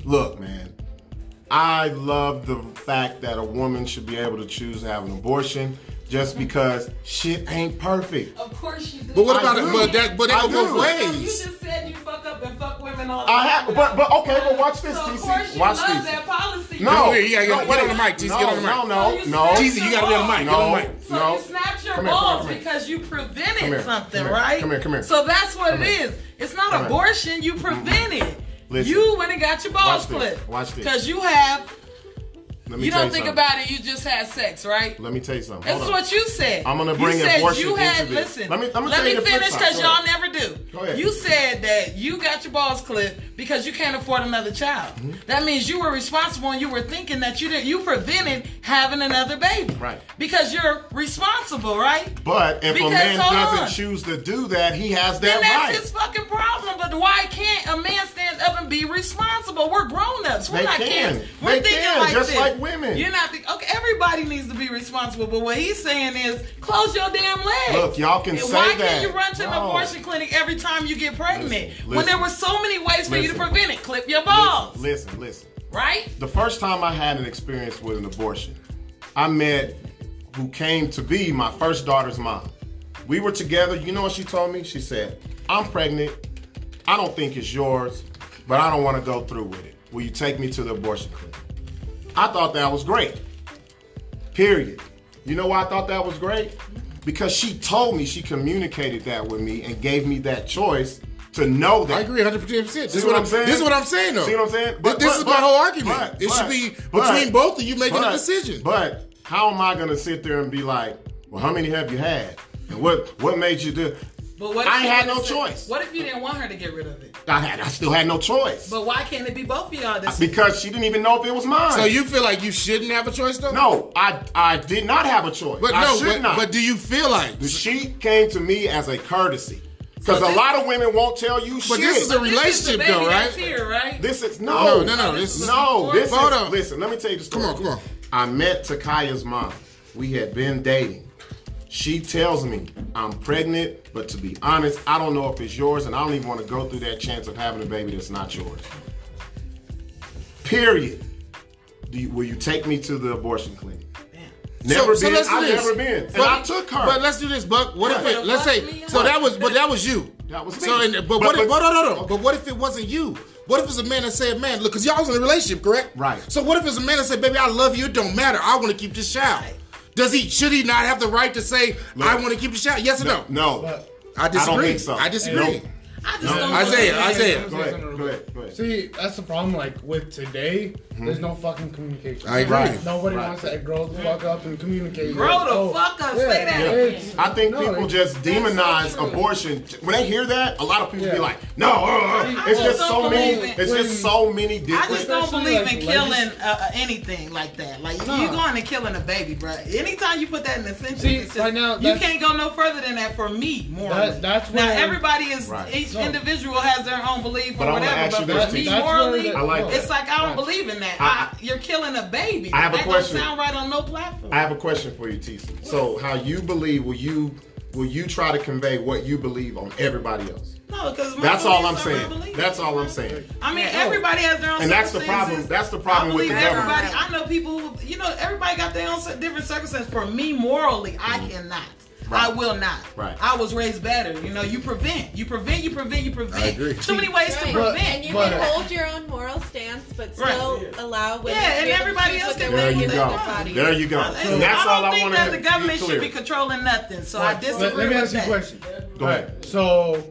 look, man, I love the fact that a woman should be able to choose to have an abortion just because shit ain't perfect. Of course you do. But what about do. it? But that, but it I go both do. You just said you fuck up and fuck women all the I time. have, but but okay, but watch this, So of TC. course you Watch love this. that policy. No, Come here, you gotta no, get- wait. get on the mic, TC, No, get on the mic. no, no, you no. snatched Jeezy, you gotta be on the mic. Get on the mic. So No. you snapped your Come here, come balls here, come because you prevented Come here, something, come here, right? come here, come here. So that's what Come it here. is. It's not Come here. abortion. You prevented. Listen. You went and got your balls Watch clipped. Watch this. Because you have. You don't think something. about it. You just had sex, right? Let me tell you something. This Hold is on. what you said. I'm gonna bring You said abortion you had, into this. Listen, Let me- let me let me you finish because y'all never do. Go ahead. You said that you got your balls clipped because you can't afford another child. Mm-hmm. That means you were responsible and you were thinking that you didn't. You prevented having another baby. Right. Because you're responsible, right? But if Because, a man doesn't on. choose to do that, he has that. Then that that's his fucking problem. But why can't a man stand up and be responsible? We're grown ups. We're They not can. kids. We're They thinking can, like just this. like women. You're not thinking. Okay, everybody needs to be responsible. But what he's saying is, close your damn legs. Look, y'all can And say Why that. can't you run to an No. abortion clinic every time you get pregnant? Listen, when listen. there were so many ways for you to prevent it. Clip your balls, Listen, listen. right? The first time I had an experience with an abortion, I met who came to be my first daughter's mom. We were together. You know what she told me? She said, I'm pregnant. I don't think it's yours, but I don't want to go through with it. Will you take me to the abortion clinic? I thought that was great. Period. You know why I thought that was great? Because she told me, she communicated that with me and gave me that choice to know that. I agree 100. percent This is what I'm saying? This is what I'm saying, though. See what I'm saying? But, But- this but- is but- my whole argument. but- it should be between both of you making a decision. But how am I going to sit there and be like, well, how many have you had? And what what made you do? But what I had no said- choice. What if you didn't want her to get rid of it? I had I still had no choice But why can't it be both of y'all? This because she didn't even know if it was mine. so you feel like you shouldn't have a choice, though? no, I I did not have a choice. But I no, should but, not. but do you feel like? she came to me as a courtesy because So a lot of women won't tell you shit. But this is a This is the relationship, baby though, that's right? Here, right? This is no, No, no, no, this is- no. This is listen. Let me tell you the story. Come on, come on. I met Takaya's mom. We had been dating. She tells me I'm pregnant, but to be honest, I don't know if it's yours, and I don't even want to go through that chance of having a baby that's not yours. Period. Do you, will you take me to the abortion clinic? Never so, so been. let's do I've this. never been. And But- I took her. But let's do this, Buck. What if it? Let's say. So that was, but that was you. That was So, me. and, but, But- what if? but- But, no, no, no. But what if it wasn't you? What if it's a man that said, "Man, look, because y'all was in a relationship, correct? Right. So what if it's a man that said, "Baby, I love you. It don't matter. I want to keep this child." Does he? Should he not have the right to say, "I want to keep the shot"? Yes or no? no. But I disagree. think so. I disagree. Nope. I just don't Isaiah, it. Isaiah. Go ahead. Go ahead. Go ahead. See, that's the problem. Like with today, there's no fucking communication. I agree. Right. Nobody Right. wants to grow the fuck up and communicate. Grow the Oh, fuck up. yeah, Say that yeah. I think No, people just demonize true. abortion. When they hear that, a lot of people be like, "No, uh, uh." It's just just so many. it. It's When- just so many I just don't believe like, in killing uh, uh, anything like that. Like you're going and killing a baby, bro. Anytime you put that in the sentence, See, it's just, right now, you can't go no further than that for me. Morally, That- that's now everybody is Right. Each No. individual has their own belief But or whatever. But for me, T. That's where morally, the- I like it's that. like I don't Right. believe in that. I- I, you're killing a baby. I have a that question. don't sound right on no platform. I have a question for you, TC. So, how you believe? Will you will you try to convey what you believe on everybody else? no, because That's all I'm saying. That's all I'm saying. I mean, everybody has their own. And that's the problem- that's the problem I with believe the government. everybody. I know people. Who, you know, everybody got their own different circumstances. For me, morally, I mm-hmm. cannot. Mm-hmm. Right. I will not. Right. I was raised better. You know, you prevent, you prevent, you prevent, you prevent. I agree. Too many ways to Right. But- prevent. And you But- can hold your own moral stance, but still Right. allow women Yeah, to and be able to everybody else can want There you go. with their body. There you go. I, And that's I all don't think that to the be government should be controlling nothing. So I Let, disagree let me with ask you a question. Go ahead. So,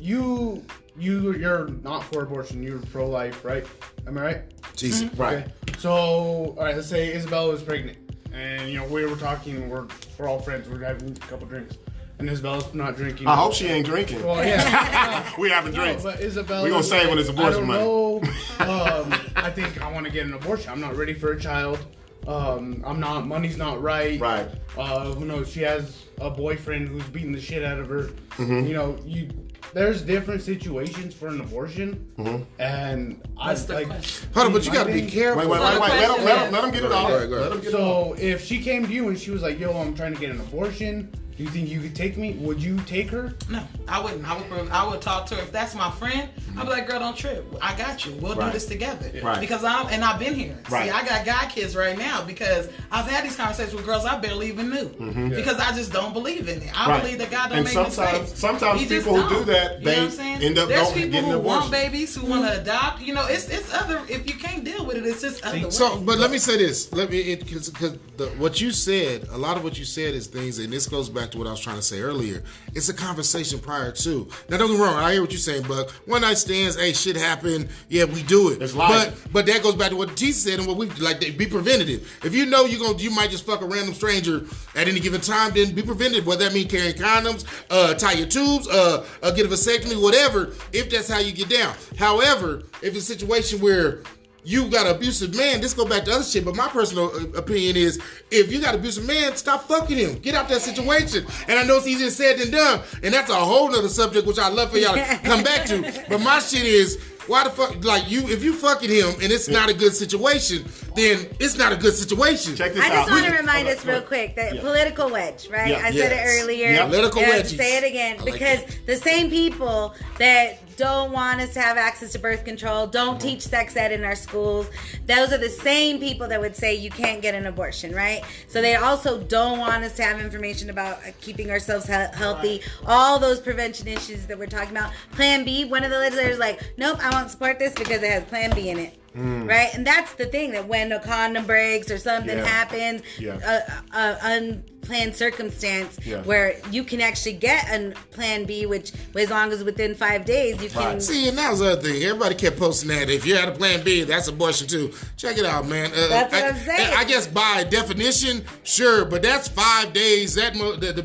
you you you're not for abortion. You're pro life, right? Am I right? Jesus. Right. Okay. So, all right. Let's say Isabella was pregnant, and you know we were talking. We're we're all friends. We're having a couple drinks, and Isabella's not drinking. I hope she ain't drinking. Well, yeah. we having No, drinks. but Isabella. We gonna save when it's abortion I money. don't know. um, I think I want to get an abortion. I'm not ready for a child. Um, I'm not. Money's not right. Right. Uh, who knows? She has a boyfriend who's beating the shit out of her. Mm-hmm. You know, you there's different situations for an abortion, Mm-hmm. and I What's the like. question? Hold on, but you got to be careful. Wait, wait, So wait, wait. Let question him, let him, let him get it off. ahead, go ahead. Let get it off. So if she came to you and she was like, "Yo, I'm trying to get an abortion," do you think you could take me? Would you take her? No, I wouldn't. I would. I would talk to her if that's my friend. I'd be like, "Girl, don't trip. I got you. We'll Right. do this together." Right. Because I'm and I've been here. Right. See, I got guy kids right now because I've had these conversations with girls I barely even knew mm-hmm. because I just don't believe in it. I Right. believe that God don't And make sometimes- mistakes. sometimes He people who do don't. that, You they know what I'm saying? end up There's people getting who an want babies who want to mm-hmm. adopt. You know, it's it's other. If you can't deal with it, it's just other. ways. So, but let me say this. Let me because because what you said, a lot of what you said is things, and this goes back to what I was trying to say earlier. It's a conversation prior to. Now, don't get me wrong. I hear what you're saying, but one night stands, hey, shit happened. Yeah, we do it. It's life. But but that goes back to what T said and what we like. Be preventative. If you know you're gonna, you might just fuck a random stranger at any given time. Then be preventative. Whether that mean carrying condoms, uh, tie your tubes, uh, uh, get a vasectomy, whatever. If that's how you get down. However, if it's a situation where you got an abusive man, this go back to other shit. But my personal uh, opinion is, if you got an abusive man, stop fucking him. Get out that situation. And I know it's easier said than done, and that's a whole nother subject which I love for y'all to come back to. But my shit is, why the fuck, like you, if you fucking him and it's not a good situation, then it's not a good situation. Check this I out. just want to remind us real quick that Yeah. political wedge, right? Yeah. I said it earlier. Yeah. Political And I'll. Say it again I because it. the same people that don't want us to have access to birth control, don't Mm-hmm. teach sex ed in our schools, those are the same people that would say you can't get an abortion, right? So they also don't want us to have information about uh, keeping ourselves he- healthy, all those prevention issues that we're talking about. Plan B, one of the legislators like, nope, I won't support this because it has Plan B in it. Right, and that's the thing that when a condom breaks or something Mm. Yeah. happens, Yeah. a, a unplanned circumstance Yeah. where you can actually get a Plan B, which as long as within five days you can. Right. See, and that was the other thing. Everybody kept posting that. If you had a plan B, that's abortion too. Check it out, man. Uh, That's what I, I'm saying. I guess by definition, sure, but that's five days. That mo- the, the,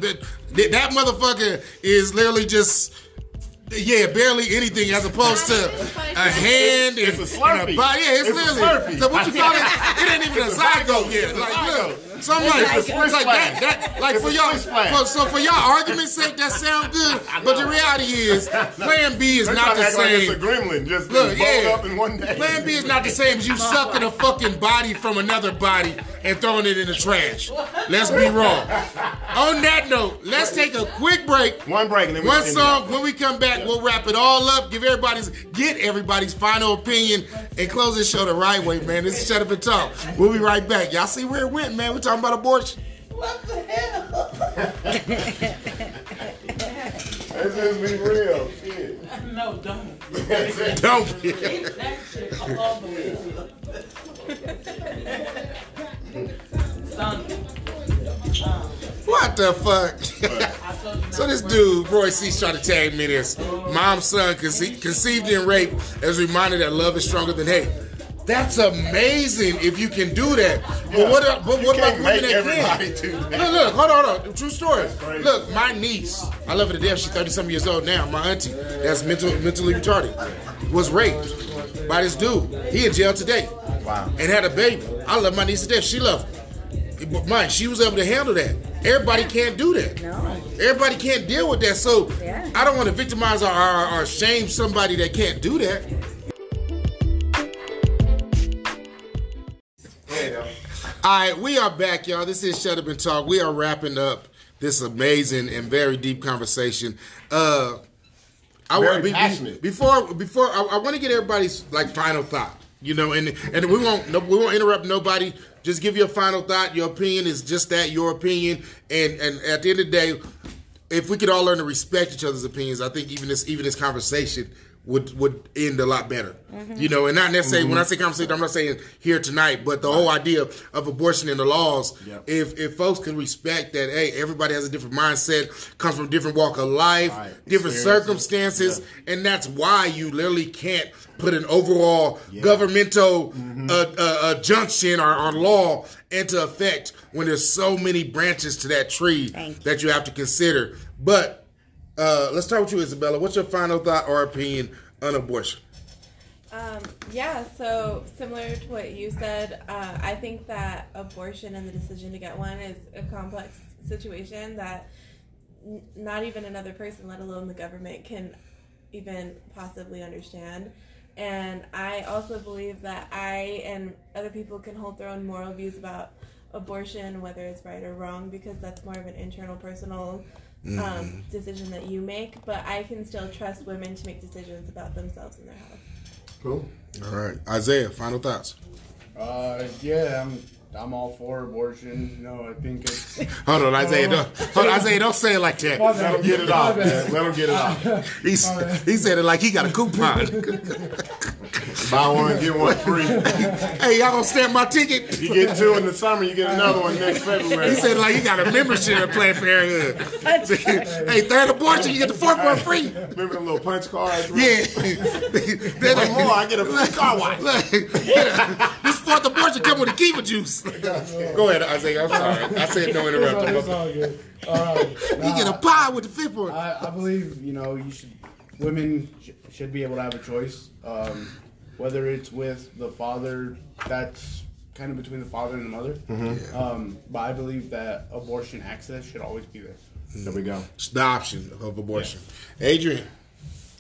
the, that motherfucker is literally just. Yeah, barely anything as opposed to a hand It's and, a Slurpee. and a body. Yeah, it's, It's a literally. Slurpee. So what you call it? It ain't even a It's a zygote zygote. yet. Like, zygote. look, something like, It's like that, that. Like for y'all, for, so for y'all argument's sake, that sound good. But the reality is, Plan B is not the act like same. it's a gremlin just Look, yeah. up in one day. Plan B is not the same as you sucking a fucking body from another body and throwing it in the trash. Let's be wrong. On that note, let's take a quick break. One break and then One song. When we come back, we'll wrap it all up. Give everybody's get everybody's final opinion and close this show the right way, man. This is shut up and talk. We'll be right back. Y'all see where it went, man. We're talking about abortion. what the hell? Let's just be real. Shit. No, don't. Don't be. Keep that shit all the way up. Son, What the fuck? I told you So this dude, Roy C, tried to tag me this. Mom's son conce- conceived in rape as a reminder that love is stronger than hate. That's amazing if you can do that. But what, uh, but what about women make that everybody can't? do that. Look, look, hold on, hold on. True story. Look, my niece, I love her to death. She's 30 something years old now. My auntie, that's mental, mentally retarded, was raped by this dude. He in jail today. Wow. And had a baby. I love my niece to death. She loved him. But mine, she was able to handle that. Everybody can't do that. No. Everybody can't deal with that. So Yeah. I don't want to victimize or, or, or shame somebody that can't do that. All right, we are back, y'all. This is Shut Up and Talk. We are wrapping up this amazing and very deep conversation. Uh, I want be, passionate. before before I, I want to get everybody's like final thought. You know, and and we won't no, we won't interrupt nobody. Just give your final thought. Your opinion is just that, your opinion. And and at the end of the day, if we could all learn to respect each other's opinions, I think even this even this conversation would would end a lot better. You know, and not necessarily when I say conversation, I'm not saying here tonight, but the whole idea of abortion and the laws. Yep. If if folks can respect that, hey, everybody has a different mindset, comes from different walk of life, Right. different circumstances, and that's why you literally can't put an overall governmental uh, uh, uh, junction or, or law into effect when there's so many branches to that tree Thank that you have to consider. But uh, let's start with you, Isabella. What's your final thought or opinion on abortion? Um, yeah, so similar to what you said, uh, I think that abortion and the decision to get one is a complex situation that n- not even another person, let alone the government, can even possibly understand. And I also believe that I and other people can hold their own moral views about abortion, whether it's right or wrong, because that's more of an internal, personal um, decision that you make. But I can still trust women to make decisions about themselves and their health. Cool. All right, Isaiah. Final thoughts. Uh, yeah, I'm I'm all for abortion. No, I think it's Hold on, Isaiah. Don't, hold on, Isaiah. Don't say it like that. Let him get it off, man. Let him get it off. He's, he said it like he got a coupon. Buy one, get one free. hey, y'all gonna stamp my ticket? You get two in the summer, you get another one next February. He said like he got a membership at Planned Parenthood. hey, third abortion, you get the fourth one free. Remember them little punch cards? bro? Yeah. One more, I get a free car wash. Look, this fourth abortion come with a keeper juice. Go ahead, Isaiah. I'm sorry. I said no it's interruption. all good. Um, You get a pie with the fifth one. I, I believe you know you should women sh- should be able to have a choice um, whether it's with the father that's kind of between the father and the mother um, but i believe that abortion access should always be there There we go. It's the option of abortion. Adrien,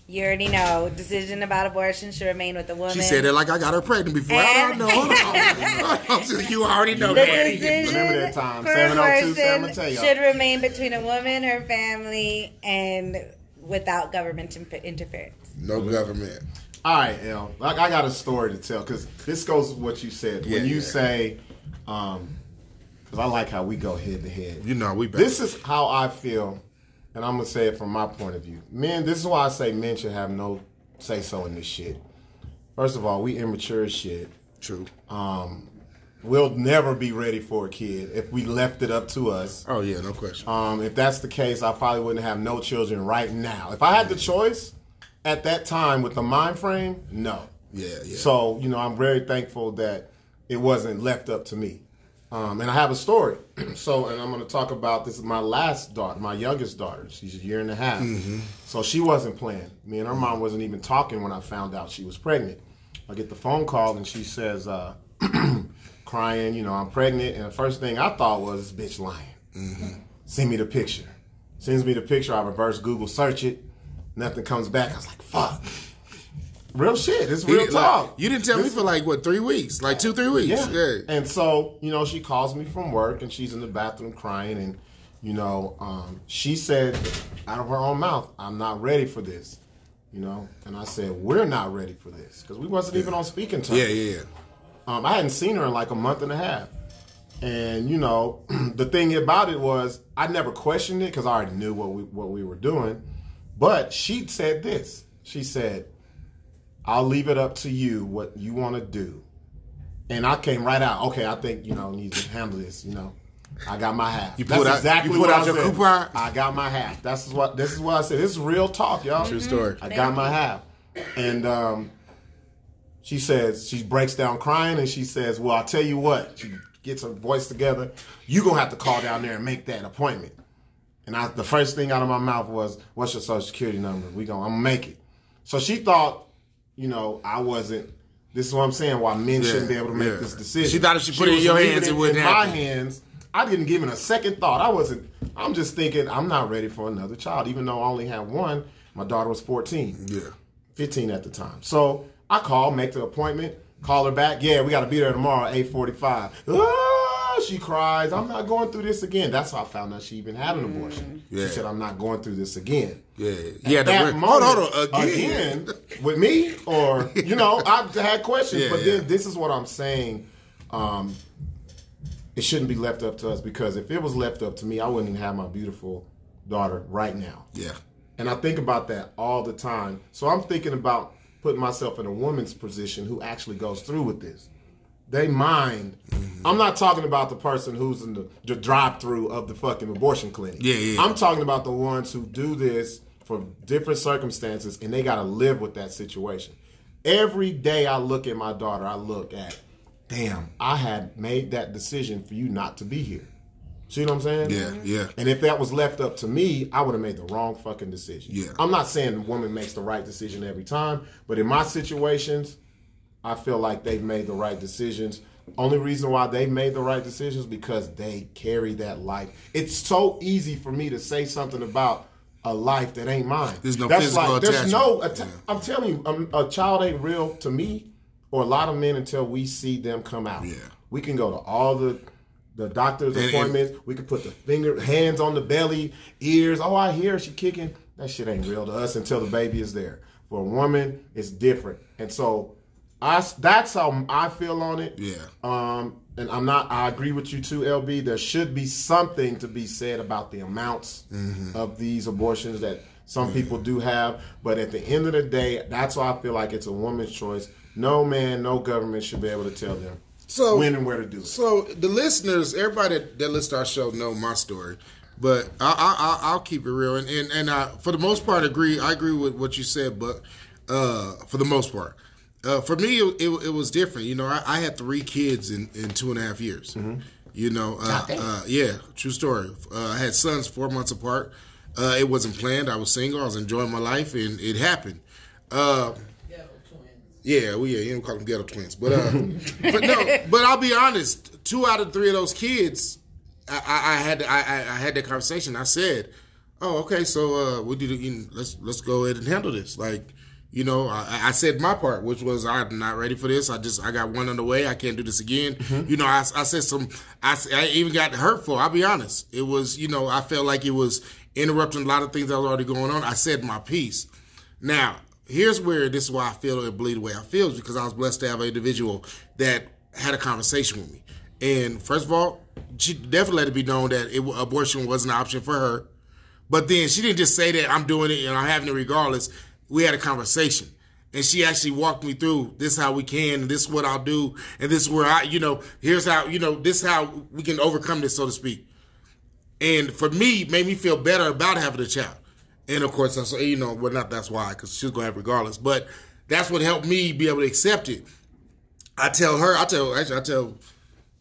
You already know. Decision about abortion should remain with the woman. she said it like I got her pregnant before. I don't know. Hold on. Hold on. You already know The that. decision Remember that time, for 702 San abortion should remain between a woman, her family, and without government interference. No government. All right, El. Like I got a story to tell because this goes with what you said. Yeah, when you yeah. say, um, because I like how we go head to head. You know we back. This is how I feel, and I'm gonna say it from my point of view. Men, this is why I say men should have no say so in this shit. First of all, we immature as shit. True. Um, we'll never be ready for a kid if we left it up to us. Oh yeah, no question. Um, if that's the case, I probably wouldn't have no children right now. If I had the choice at that time with the mind frame, no. yeah, yeah. So, you know, I'm very thankful that it wasn't left up to me. Um, and I have a story. so, and I'm going to talk about this is my last daughter, my youngest daughter. She's a year and a half. So she wasn't playing. Me and her mom wasn't even talking when I found out she was pregnant. I get the phone call and she says, uh, crying, you know, I'm pregnant. And the first thing I thought was, this bitch lying. Send me the picture. Sends me the picture. I reverse Google search it. Nothing comes back. I was like, fuck. Real shit. It's He- real like, talk. you didn't tell me for like what three weeks, like two, three weeks. Yeah. Yeah. And so, you know, she calls me from work and she's in the bathroom crying and you know, um, she said out of her own mouth, I'm not ready for this. You know, and I said, We're not ready for this. Because we wasn't even on speaking terms. Yeah, yeah, yeah. Um, I hadn't seen her in like a month and a half. And you know, the thing about it was I never questioned it because I already knew what we what we were doing. But she said this. She said, "I'll leave it up to you what you want to do." And I came right out. Okay, I think you know need to handle this. You know, I got my half. You That's out- exactly you pulled what out I your said. coupon? I got my half. That's what this is what I said. This is real talk, y'all. True story. I got my half. And um, she says, she breaks down crying and she says, Well, I'll tell you what. She gets her voice together. You're going to have to call down there and make that appointment. And I, the first thing out of my mouth was, What's your social security number? We going I'm going to make it. So she thought, you know, I wasn't. This is what I'm saying. Why men Yeah, shouldn't be able to make yeah. this decision. She thought if she put it in your hands, it in wouldn't my happen. hands. I didn't give it a second thought. I wasn't. I'm just thinking I'm not ready for another child, even though I only had one. My daughter was 14. Yeah. 15 at the time. So I call, make the appointment, call her back. Yeah, we got to be there tomorrow, 8:45. She cries. I'm not going through this again. That's how I found out she even had an abortion. Yeah. She said, I'm not going through this again. Yeah. Yeah. At the that ring- moment, hold on. Again. again, with me, or you know, I've had questions, Yeah, but yeah. then this is what I'm saying. Um, it shouldn't be left up to us because if it was left up to me, I wouldn't even have my beautiful daughter right now. Yeah. And I think about that all the time. So I'm thinking about putting myself in a woman's position who actually goes through with this. They mind. Mm-hmm. I'm not talking about the person who's in the, the drive through of the fucking abortion clinic. Yeah, yeah. I'm talking about the ones who do this for different circumstances and they got to live with that situation. Every day I look at my daughter, I look at, damn, I had made that decision for you not to be here. See what I'm saying? Yeah. Yeah. And if that was left up to me, I would have made the wrong fucking decision. Yeah. I'm not saying the woman makes the right decision every time, but in my situations, I feel like they've made the right decisions. Only reason why they made the right decisions because they carry that life. It's so easy for me to say something about, a life that ain't mine. There's no That's physical like, There's attachment. no. atta- I'm telling you, um, a child ain't real to me or a lot of men until we see them come out. Yeah. we can go to all the the doctor's And- appointments. we can put the finger, hands on the belly, ears. Oh, I hear she kicking. That shit ain't real to us until the baby is there. For a woman, it's different, and so I. That's how I feel on it. Yeah. Um, and I'm not. I agree with you too, LB. There should be something to be said about the amounts Mm-hmm. of these abortions that some people do have. But at the end of the day, that's why I feel like it's a woman's choice. No man, no government should be able to tell them So when and where to do it. So the listeners, everybody that, that listens to our show know my story, but I, I, I, I'll keep it real. And and, and I, for the most part, agree. I agree with what you said, but uh, for the most part, uh, for me, it, it, it was different. You know, I, I had three kids in, in two and a half years. You know, uh, uh, yeah, true story. Uh, I had sons four months apart. Uh, it wasn't planned. I was single. I was enjoying my life, and it happened. Uh, yeah, we yeah, you don't call them ghetto twins, but uh, but no, but I'll be honest. Two out of three of those kids, I, I, I had I, I I had that conversation. I said, "Oh, okay, so uh, we do. You know, let's let's go ahead and handle this." Like, you know, I, I said my part, which was I'm not ready for this. I just I got one on the way. I can't do this again. Mm-hmm. You know, I, I said some. I, I even got hurtful. I'll be honest. It was you know I felt like it was interrupting a lot of things that was already going on. I said my piece. Now, here's where this is why I feel it bleed the way I feel is because I was blessed to have an individual that had a conversation with me. And first of all, she definitely let it be known that it, abortion wasn't an option for her. But then she didn't just say that I'm doing it and I'm having it regardless. We had a conversation. And she actually walked me through this is how we can, and this is what I'll do, and this is where I, you know, here's how, you know, this is how we can overcome this, so to speak and for me, made me feel better about having a child. And of course, that's you know, well, not that's why, because she's gonna have regardless. But that's what helped me be able to accept it. I tell her, I tell actually, I tell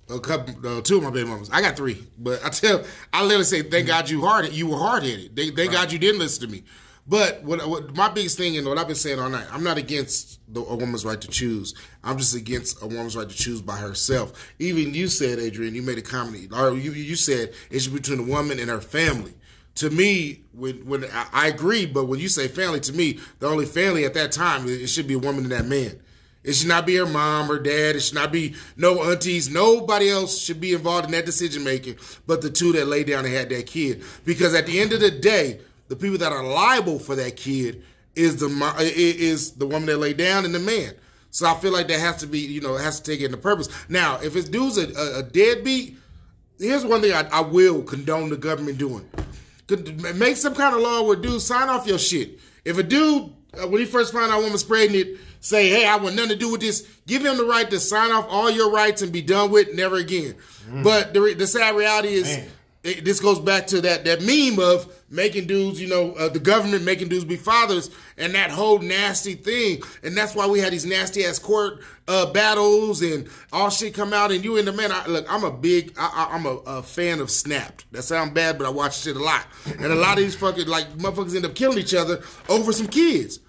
a couple, uh, two of my baby mamas. I got three, but I tell, I literally say, thank God you hard, you were hard headed. Thank, thank God you didn't listen to me. But what, what my biggest thing, and what I've been saying all night, I'm not against the, a woman's right to choose. I'm just against a woman's right to choose by herself. Even you said, Adrien, you made a comment, or you you said it's between the woman and her family. To me, when when I, I agree, but when you say family, to me, the only family at that time it should be a woman and that man. It should not be her mom or dad. It should not be no aunties. Nobody else should be involved in that decision making, but the two that lay down and had that kid. Because at the end of the day, the people that are liable for that kid is the is the woman that laid down and the man. So I feel like that has to be, you know, it has to take it into purpose. Now, if it's dude's a, a, a deadbeat, here's one thing I, I will condone the government doing. Make some kind of law where dudes sign off your shit. If a dude, uh, when he first found out a woman spreading it, say, "Hey, I want nothing to do with this," give him the right to sign off all your rights and be done with, never again. But the, the sad reality is, Man. It, this goes back to that that meme of making dudes, you know, uh, the government making dudes be fathers, and that whole nasty thing, and that's why we had these nasty ass court uh, battles and all shit come out. And you and the man, I, look, I'm a big, I, I'm a, a fan of Snapped. That sounds bad, but I watch shit a lot, and a lot of these fucking like motherfuckers end up killing each other over some kids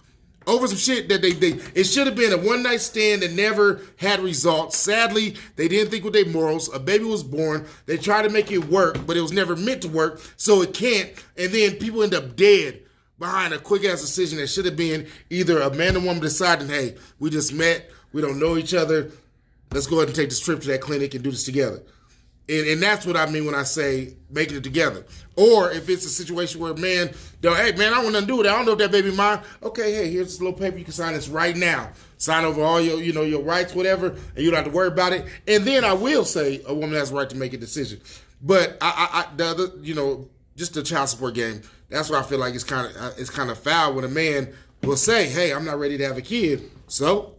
over some shit that they, they it should have been a one night stand that never had results. Sadly, they didn't think with their morals. A baby was born. They tried to make it work, but it was never meant to work, so it can't. And then people end up dead behind a quick ass decision that should have been either a man and woman deciding, hey, we just met, we don't know each other. Let's go ahead and take this trip to that clinic and do this together. And, and that's what I mean when I say making it together. Or if it's a situation where a man, hey man, I want to do it. I don't know if that baby mine. Okay, hey, here's this little paper you can sign this right now. Sign over all your, you know, your rights, whatever, and you don't have to worry about it. And then I will say a woman has the right to make a decision. But I, I, I the other, you know, just the child support game. That's why I feel like it's kind of uh, it's kind of foul when a man will say, "Hey, I'm not ready to have a kid." So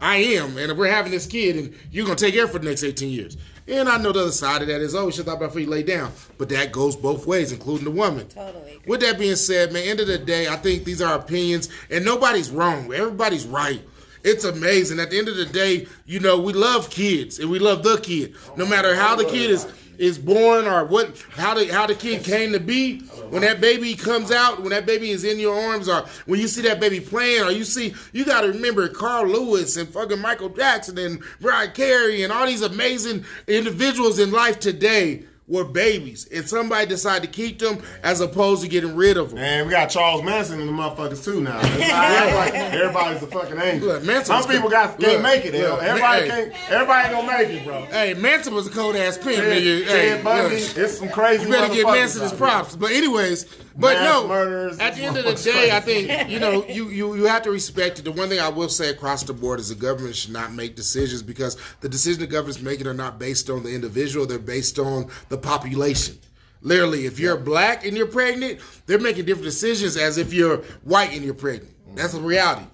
I am, and if we're having this kid, and you're gonna take care for the next 18 years. And I know the other side of that is, oh, we should thought about before you lay down. But that goes both ways, including the woman. Totally agree. With that being said, man, end of the day, I think these are opinions, and nobody's wrong. Everybody's right. It's amazing. At the end of the day, you know, we love kids, and we love the kid, no matter how the kid is is born or what how the how the kid came to be. When that baby comes out, when that baby is in your arms, or when you see that baby playing, or you see, you got to remember Carl Lewis and fucking Michael Jackson and Mariah Carey and all these amazing individuals in life today were babies, and somebody decided to keep them as opposed to getting rid of them. Man, we got Charles Manson and the motherfuckers too now. Like everybody's a fucking angel. Look, Manson Some people got Look, can't make it. look, everybody hey. can't. Everybody don't make it, bro. Hey, Manson was a cold ass pimp, nigga. Ted Hey, Bundy, look. it's some crazy. You better motherfuckers Manson his props. But anyways, but no. murders, at the end of the day, I think you know you you you have to respect it. The one thing I will say across the board is the government should not make decisions because the decisions the government's making are not based on the individual; they're based on the population. Literally, if you're black and you're pregnant, they're making different decisions as if you're white and you're pregnant. That's the reality.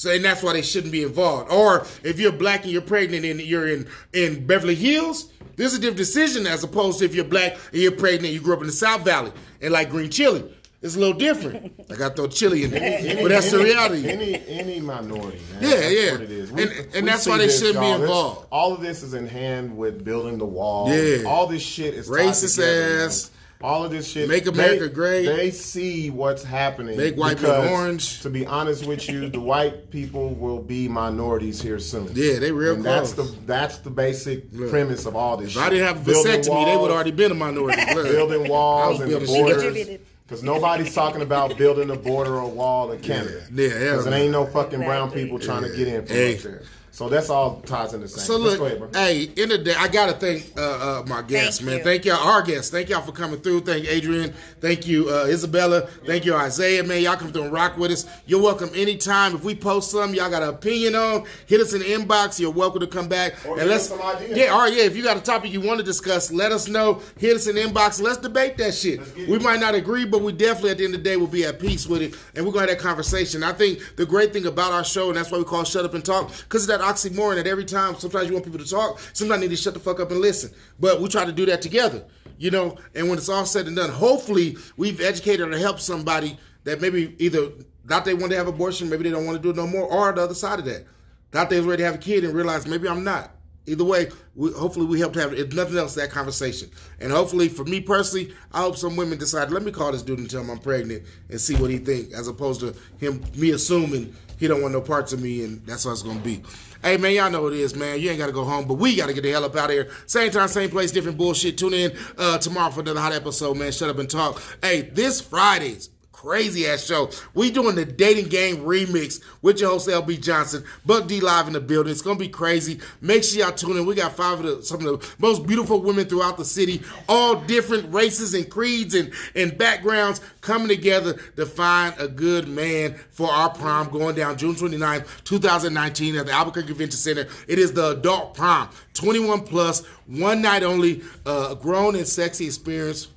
So, and that's why they shouldn't be involved. Or if you're black and you're pregnant and you're in in Beverly Hills, there's a different decision as opposed to if you're black and you're pregnant and you grew up in the South Valley and like green chili. It's a little different. I got to throw chili in there, Any- but that's the reality. Any any minority, man. Yeah, that's yeah. What it is. And- and that's why they this, shouldn't be y'all. This- involved. all of this is in hand with building the wall. Yeah. all this shit is Racist ass. All of this shit. Make America they, great. They see what's happening. Make white people orange. To be honest with you, the white people will be minorities here soon. Yeah, they real and that's the that's the basic Look. premise of all this. If I didn't have a Building vasectomy, they would already been a minority. Look. building walls and building shit. borders. Because nobody's talking about building a border or wall in Canada. Yeah, yeah, Because it ain't no fucking brown people trying to get in from Hey. up there. So that's all ties in the same. So look, go ahead, bro. hey, end of the day, I gotta thank uh, uh, my guests, Thank man. you. Thank y'all, our guests. Thank y'all for coming through. Thank Adrien. Thank you, uh, Isabella. Thank you, Isaiah. Man, y'all come through and rock with us. You're welcome anytime. If we post something y'all got an opinion on, hit us in the inbox. You're welcome to come back Or and let's some ideas. yeah, all right, yeah. If you got a topic you want to discuss, let us know. Hit us in the inbox. Let's debate that shit. We might not agree, but we definitely at the end of the day will be at peace with it, and we're gonna have that conversation. I think the great thing about our show, and that's why we call Shut Up and Talk, because it's that oxymoron that every time sometimes you want people to talk, sometimes you need to shut the fuck up and listen. But we try to do that together, you know. And when it's all said and done, hopefully we've educated or helped somebody that maybe either not they want to have abortion, maybe they don't want to do it no more, or the other side of that, thought they was ready to have a kid and realized maybe I'm not. Either way, we, hopefully we helped have, if nothing else, that conversation. And hopefully, for me personally, I hope some women decide, let me call this dude and tell him I'm pregnant and see what he think, as opposed to him, me assuming he don't want no parts of me and that's how it's going to be. Hey, man, y'all know what it is, man. You ain't got to go home, but we got to get the hell up out of here. Same time, same place, different bullshit. Tune in uh, tomorrow for another hot episode, man. Shut up and talk. Hey, this Friday's crazy ass show. We doing the dating game remix with your host LB Johnson, Buck D live in the building. It's gonna be crazy. Make sure y'all tune in. We got five of the some of the most beautiful women throughout the city, all different races and creeds and and backgrounds coming together to find a good man for our prom going down June 29th, 2019 at the Albuquerque Convention Center. It is the adult prom, 21 plus, one night only, uh, grown and sexy experience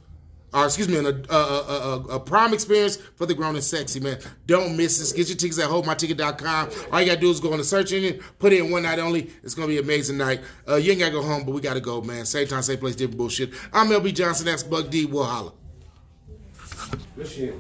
or excuse me, a, a, a, a prom experience for the grown and sexy, man. Don't miss this. Get your tickets at holdmyticket.com. All you got to do is go on the search engine, put in one night only. It's going to be an amazing night. Uh, you ain't got to go home, but we got to go, man. Same time, same place, different bullshit. I'm LB Johnson. That's Buck D. We'll holla. Good shit.